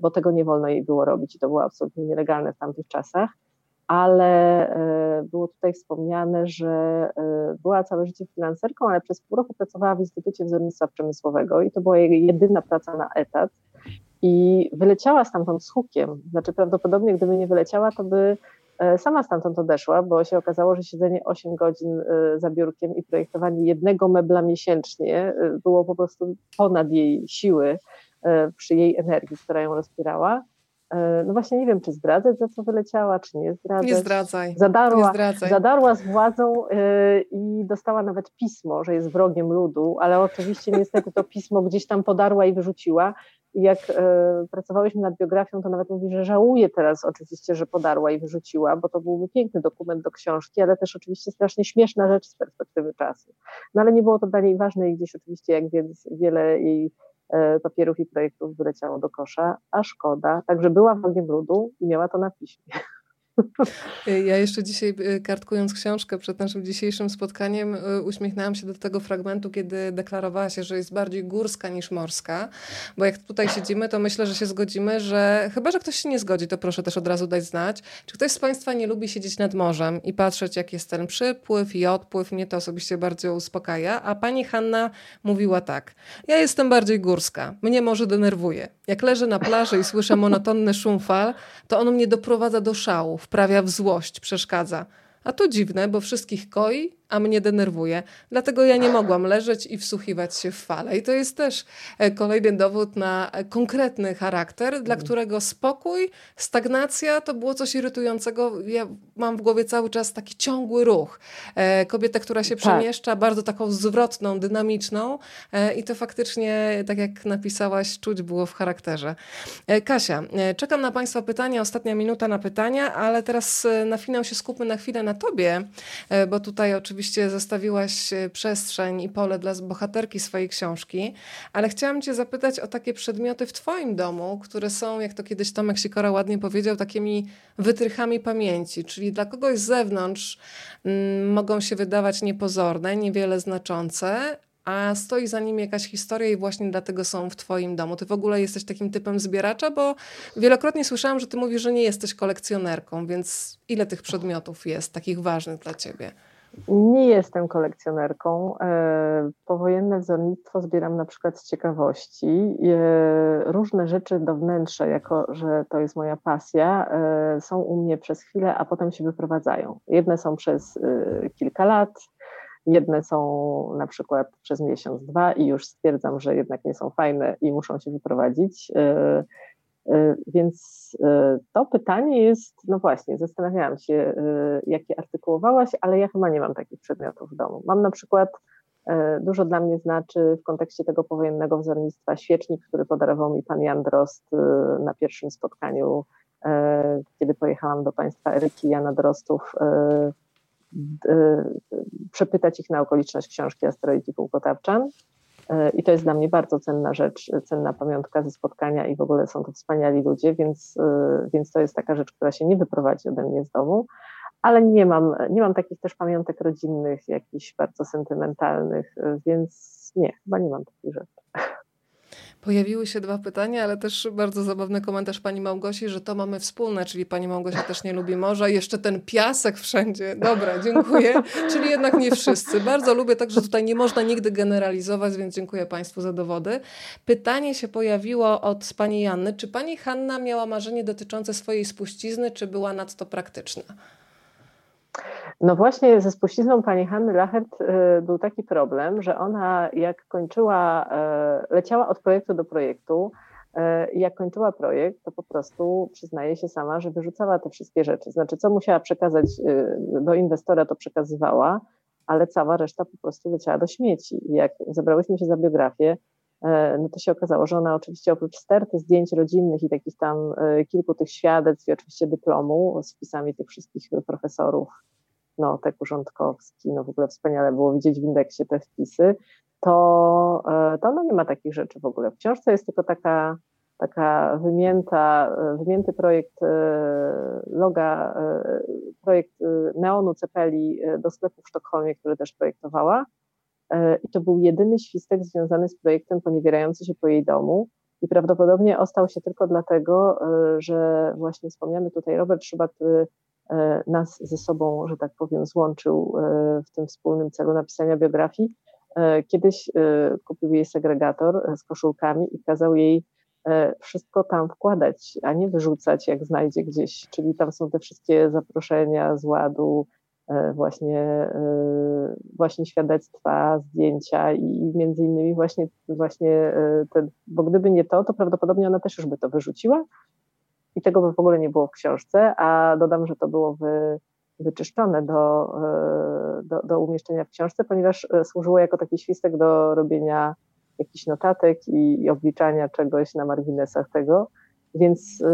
bo tego nie wolno jej było robić i to było absolutnie nielegalne w tamtych czasach ale e, było tutaj wspomniane, że e, była całe życie freelancerką, ale przez pół roku pracowała w Instytucie Wzornictwa Przemysłowego i to była jej jedyna praca na etat i wyleciała stamtąd z hukiem. Znaczy prawdopodobnie gdyby nie wyleciała, to by e, sama stamtąd odeszła, bo się okazało, że siedzenie 8 godzin za biurkiem i projektowanie jednego mebla miesięcznie było po prostu ponad jej siły przy jej energii, która ją rozpierała. E, no właśnie nie wiem, czy zdradzać, za co wyleciała, czy nie zdradzać. Nie zdradzaj. Zadarła, nie zdradzaj. zadarła z władzą yy, i dostała nawet pismo, że jest wrogiem ludu, ale oczywiście niestety to pismo gdzieś tam podarła i wyrzuciła. I jak yy, pracowałyśmy nad biografią, to nawet mówi, że żałuje teraz oczywiście, że podarła i wyrzuciła, bo to byłby piękny dokument do książki, ale też oczywiście strasznie śmieszna rzecz z perspektywy czasu. No ale nie było to dla niej ważne i gdzieś oczywiście, jak wiele jej E, papierów i projektów wyleciało do kosza, a szkoda. Także była wrogiem ludu i miała to na piśmie. Ja jeszcze dzisiaj, y, kartkując książkę przed naszym dzisiejszym spotkaniem, y, uśmiechnęłam się do tego fragmentu, kiedy deklarowała się, że jest bardziej górska niż morska. Bo jak tutaj siedzimy, to myślę, że się zgodzimy, że chyba, że ktoś się nie zgodzi, to proszę też od razu dać znać. Czy ktoś z Państwa nie lubi siedzieć nad morzem i patrzeć, jak jest ten przypływ i odpływ? Mnie to osobiście bardzo uspokaja. A pani Hanna mówiła tak. Ja jestem bardziej górska. Mnie morze denerwuje. Jak leżę na plaży i słyszę monotonny szum fal, to on mnie doprowadza do szału wprawia w złość, przeszkadza. A to dziwne, bo wszystkich koi, a mnie denerwuje. Dlatego ja nie mogłam leżeć i wsłuchiwać się w fale. I to jest też e, kolejny dowód na konkretny charakter, dla mhm. którego spokój, stagnacja to było coś irytującego. Ja mam w głowie cały czas taki ciągły ruch. E, kobieta, która się tak. przemieszcza, bardzo taką zwrotną, dynamiczną e, i to faktycznie, tak jak napisałaś, czuć było w charakterze. Kasia, czekam na Państwa pytania. Ostatnia minuta na pytania, ale teraz na finał się skupmy na chwilę na Tobie, bo tutaj oczywiście oczywiście zostawiłaś e, przestrzeń i pole dla bohaterki swojej książki, ale chciałam Cię zapytać o takie przedmioty w Twoim domu, które są, jak to kiedyś Tomek Sikora ładnie powiedział, takimi wytrychami pamięci, czyli dla kogoś z zewnątrz mm, mogą się wydawać niepozorne, niewiele znaczące, a stoi za nim jakaś historia i właśnie dlatego są w Twoim domu. Ty w ogóle jesteś takim typem zbieracza, bo wielokrotnie słyszałam, że Ty mówisz, że nie jesteś kolekcjonerką, więc ile tych przedmiotów jest takich ważnych dla Ciebie? Nie jestem kolekcjonerką. E, powojenne wzornictwo zbieram na przykład z ciekawości. E, różne rzeczy do wnętrza, jako że to jest moja pasja, e, są u mnie przez chwilę, a potem się wyprowadzają. Jedne są przez kilka lat, jedne są na przykład przez miesiąc, dwa i już stwierdzam, że jednak nie są fajne i muszą się wyprowadzić. E, więc e, to pytanie jest, no właśnie, zastanawiałam się, e, jakie artykułowałaś, ale ja chyba nie mam takich przedmiotów w domu. Mam na przykład, dużo dla mnie znaczy w kontekście tego powojennego wzornictwa świecznik, który podarował mi pan Jan Drost na pierwszym spotkaniu, kiedy pojechałam do państwa Eryki Jana Drostów przepytać ich na okoliczność książki Asteroid i Półkotawczan. E, I to jest dla mnie bardzo cenna rzecz, cenna pamiątka ze spotkania i w ogóle są to wspaniali ludzie, więc, e, więc to jest taka rzecz, która się nie wyprowadzi ode mnie z domu, ale nie mam, nie mam takich też pamiątek rodzinnych, jakichś bardzo sentymentalnych, e, więc nie, chyba nie mam takich rzeczy. Pojawiły się dwa pytania, ale też bardzo zabawny komentarz pani Małgosi, że to mamy wspólne, czyli pani Małgosia też nie lubi morza jeszcze ten piasek wszędzie. Dobra, dziękuję. czyli jednak nie wszyscy. Bardzo lubię, także tutaj nie można nigdy generalizować, więc dziękuję państwu za dowody. Pytanie się pojawiło od pani Janny. Czy pani Hanna miała marzenie dotyczące swojej spuścizny, czy była nadto praktyczna? No właśnie ze spuścizną pani Hanny Lachert y, był taki problem, że ona jak kończyła, y, leciała od projektu do projektu y, i jak kończyła projekt, to po prostu przyznaje się sama, że wyrzucała te wszystkie rzeczy. Znaczy, co musiała przekazać do inwestora, to przekazywała, ale cała reszta po prostu leciała do śmieci. I jak zebrałyśmy się za biografię, no to się okazało, że ona oczywiście oprócz sterty zdjęć rodzinnych i takich tam kilku tych świadectw i oczywiście dyplomu z wpisami tych wszystkich profesorów no, Tek Urządkowski, no w ogóle wspaniale było widzieć w indeksie te wpisy, to, e, to no nie ma takich rzeczy w ogóle. W książce jest tylko taka, taka wymięta, e, wymięty projekt e, loga, projekt neonu Cepeli do sklepu w Sztokholmie, który też projektowała. I to był jedyny świstek związany z projektem poniewierający się po jej domu. I prawdopodobnie ostał się tylko dlatego, że właśnie wspomniany tutaj Robert Schubat nas ze sobą, że tak powiem, złączył w tym wspólnym celu napisania biografii. Kiedyś kupił jej segregator z koszulkami i kazał jej E, wszystko tam wkładać, a nie wyrzucać, jak znajdzie gdzieś. Czyli tam są te wszystkie zaproszenia z ładu, e, właśnie, e, właśnie świadectwa, zdjęcia i między innymi właśnie, właśnie ten, bo gdyby nie to, to prawdopodobnie ona też już by to wyrzuciła i tego by w ogóle nie było w książce, a dodam, że to było wy, wyczyszczone do, do, do umieszczenia w książce, ponieważ służyło jako taki świstek do robienia jakichś notatek i, i obliczania czegoś na marginesach tego, więc,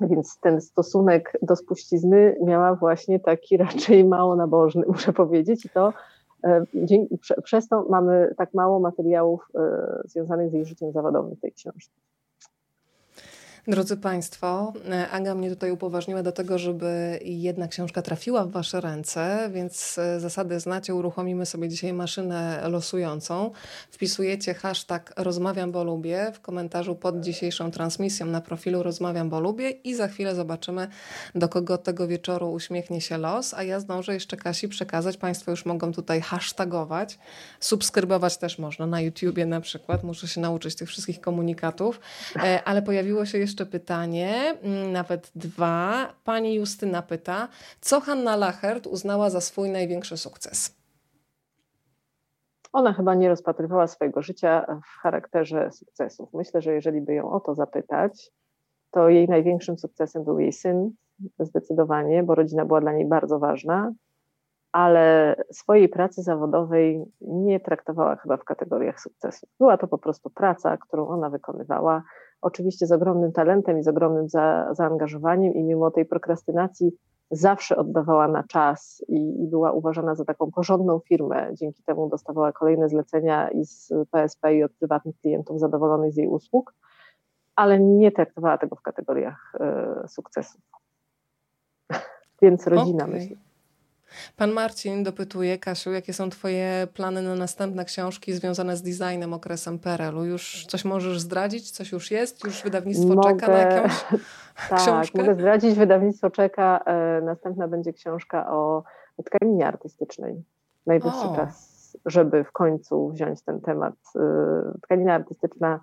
więc ten stosunek do spuścizny miała właśnie taki <laughs> raczej mało nabożny, muszę powiedzieć, i to e, dzięki, przez to mamy tak mało materiałów e, związanych z jej życiem zawodowym w tej książce. Drodzy Państwo, e, Aga mnie tutaj upoważniła do tego, żeby jedna książka trafiła w Wasze ręce, więc e, zasady znacie. Uruchomimy sobie dzisiaj maszynę losującą. Wpisujecie hashtag rozmawiam, bo lubię w komentarzu pod dzisiejszą transmisją na profilu rozmawiam, bo lubię i za chwilę zobaczymy, do kogo tego wieczoru uśmiechnie się los, a ja zdążę jeszcze Kasi przekazać. Państwo już mogą tutaj hashtagować, subskrybować też można na YouTubie na przykład. Muszę się nauczyć tych wszystkich komunikatów, e, ale pojawiło się jeszcze pytanie, mm, nawet dwa. Pani Justyna pyta, co Hanna Lachert uznała za swój największy sukces? Ona chyba nie rozpatrywała swojego życia w charakterze sukcesów. Myślę, że jeżeli by ją o to zapytać, to jej największym sukcesem był jej syn, zdecydowanie, bo rodzina była dla niej bardzo ważna, ale swojej pracy zawodowej nie traktowała chyba w kategoriach sukcesu. Była to po prostu praca, którą ona wykonywała oczywiście z ogromnym talentem i z ogromnym za, zaangażowaniem i mimo tej prokrastynacji zawsze oddawała na czas i, i, była uważana za taką porządną firmę. Dzięki temu dostawała kolejne zlecenia i z PSP i od prywatnych klientów zadowolonych z jej usług, ale nie traktowała tego w kategoriach y, sukcesu. <laughs> Więc rodzina okay. myślę. Pan Marcin dopytuje, Kasiu, jakie są Twoje plany na następne książki związane z designem okresem PRL-u? Już coś możesz zdradzić? Coś już jest? Już wydawnictwo mogę, czeka na jakąś <laughs> tak, książkę? mogę zdradzić. Wydawnictwo czeka. E, następna będzie książka o tkaninie artystycznej. Najwyższy o. czas, żeby w końcu wziąć ten temat. E, tkanina artystyczna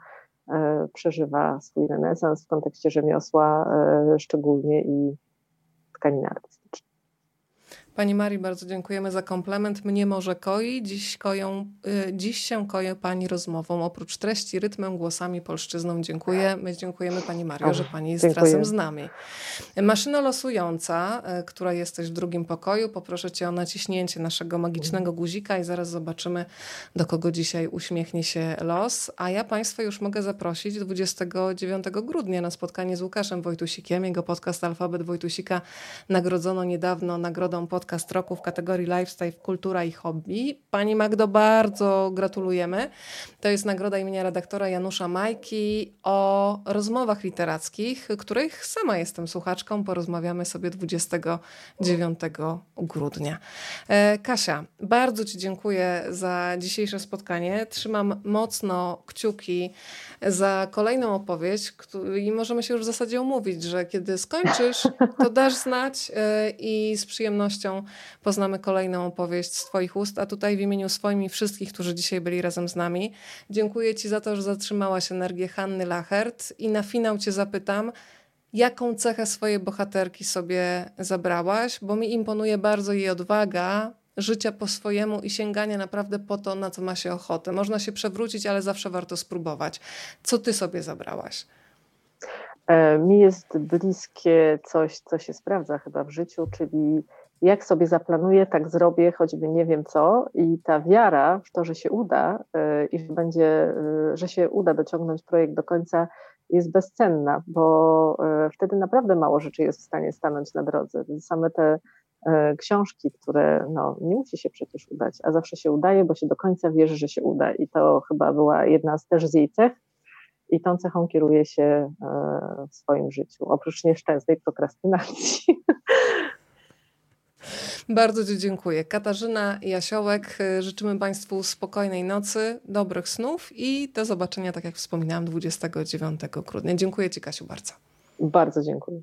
e, przeżywa swój renesans w kontekście rzemiosła szczególnie i tkaniny artystycznej. Pani Marii, bardzo dziękujemy za komplement. Mnie może koi, dziś, koją, y, dziś się koję Pani rozmową. Oprócz treści, rytmem, głosami, polszczyzną dziękuję. My dziękujemy Pani Mario, że Pani jest Dziękuję. razem z nami. Maszyna losująca, y, która jesteś w drugim pokoju, poproszę Cię o naciśnięcie naszego magicznego guzika i zaraz zobaczymy, do kogo dzisiaj uśmiechnie się los. A ja Państwa już mogę zaprosić 29 grudnia na spotkanie z Łukaszem Wojtusikiem. Jego podcast Alfabet Wojtusika nagrodzono niedawno nagrodą podcast podcast roku w kategorii Lifestyle, Kultura i Hobby. Pani Magdo, bardzo gratulujemy. To jest nagroda imienia redaktora Janusza Majki o rozmowach literackich, których sama jestem słuchaczką. Porozmawiamy sobie 29 grudnia. E, Kasia, bardzo Ci dziękuję za dzisiejsze spotkanie. Trzymam mocno kciuki za kolejną opowieść i możemy się już w zasadzie umówić, że kiedy skończysz, to dasz znać e, i z przyjemnością poznamy kolejną opowieść z Twoich ust, a tutaj w imieniu swoim i wszystkich, którzy dzisiaj byli razem z nami, dziękuję Ci za to, że zatrzymałaś energię Hanny Lachert i na finał Cię zapytam, jaką cechę swojej bohaterki sobie zabrałaś, bo mi imponuje bardzo jej odwaga, życia po swojemu i sięgania naprawdę po to, na co ma się ochotę. Można się przewrócić, ale zawsze warto spróbować. Co ty sobie zabrałaś? E, mi jest bliskie coś, co się sprawdza chyba w życiu, czyli jak sobie zaplanuję, tak zrobię, choćby nie wiem co. I ta wiara w to, że się uda e, i że będzie, e, że się uda dociągnąć projekt do końca, jest bezcenna, bo wtedy naprawdę mało rzeczy jest w stanie stanąć na drodze. Same te książki, które no, nie musi się przecież udać, a zawsze się udaje, bo się do końca wierzy, że się uda. I to chyba była jedna z też z jej cech. I tą cechą kieruje się w swoim życiu, oprócz nieszczęsnej prokrastynacji. <laughs> Bardzo Ci dziękuję. Katarzyna Jasiołek, życzymy Państwu spokojnej nocy, dobrych snów i do zobaczenia, tak jak wspominałam, 29 grudnia. Dziękuję Ci, Kasiu, bardzo. Bardzo dziękuję.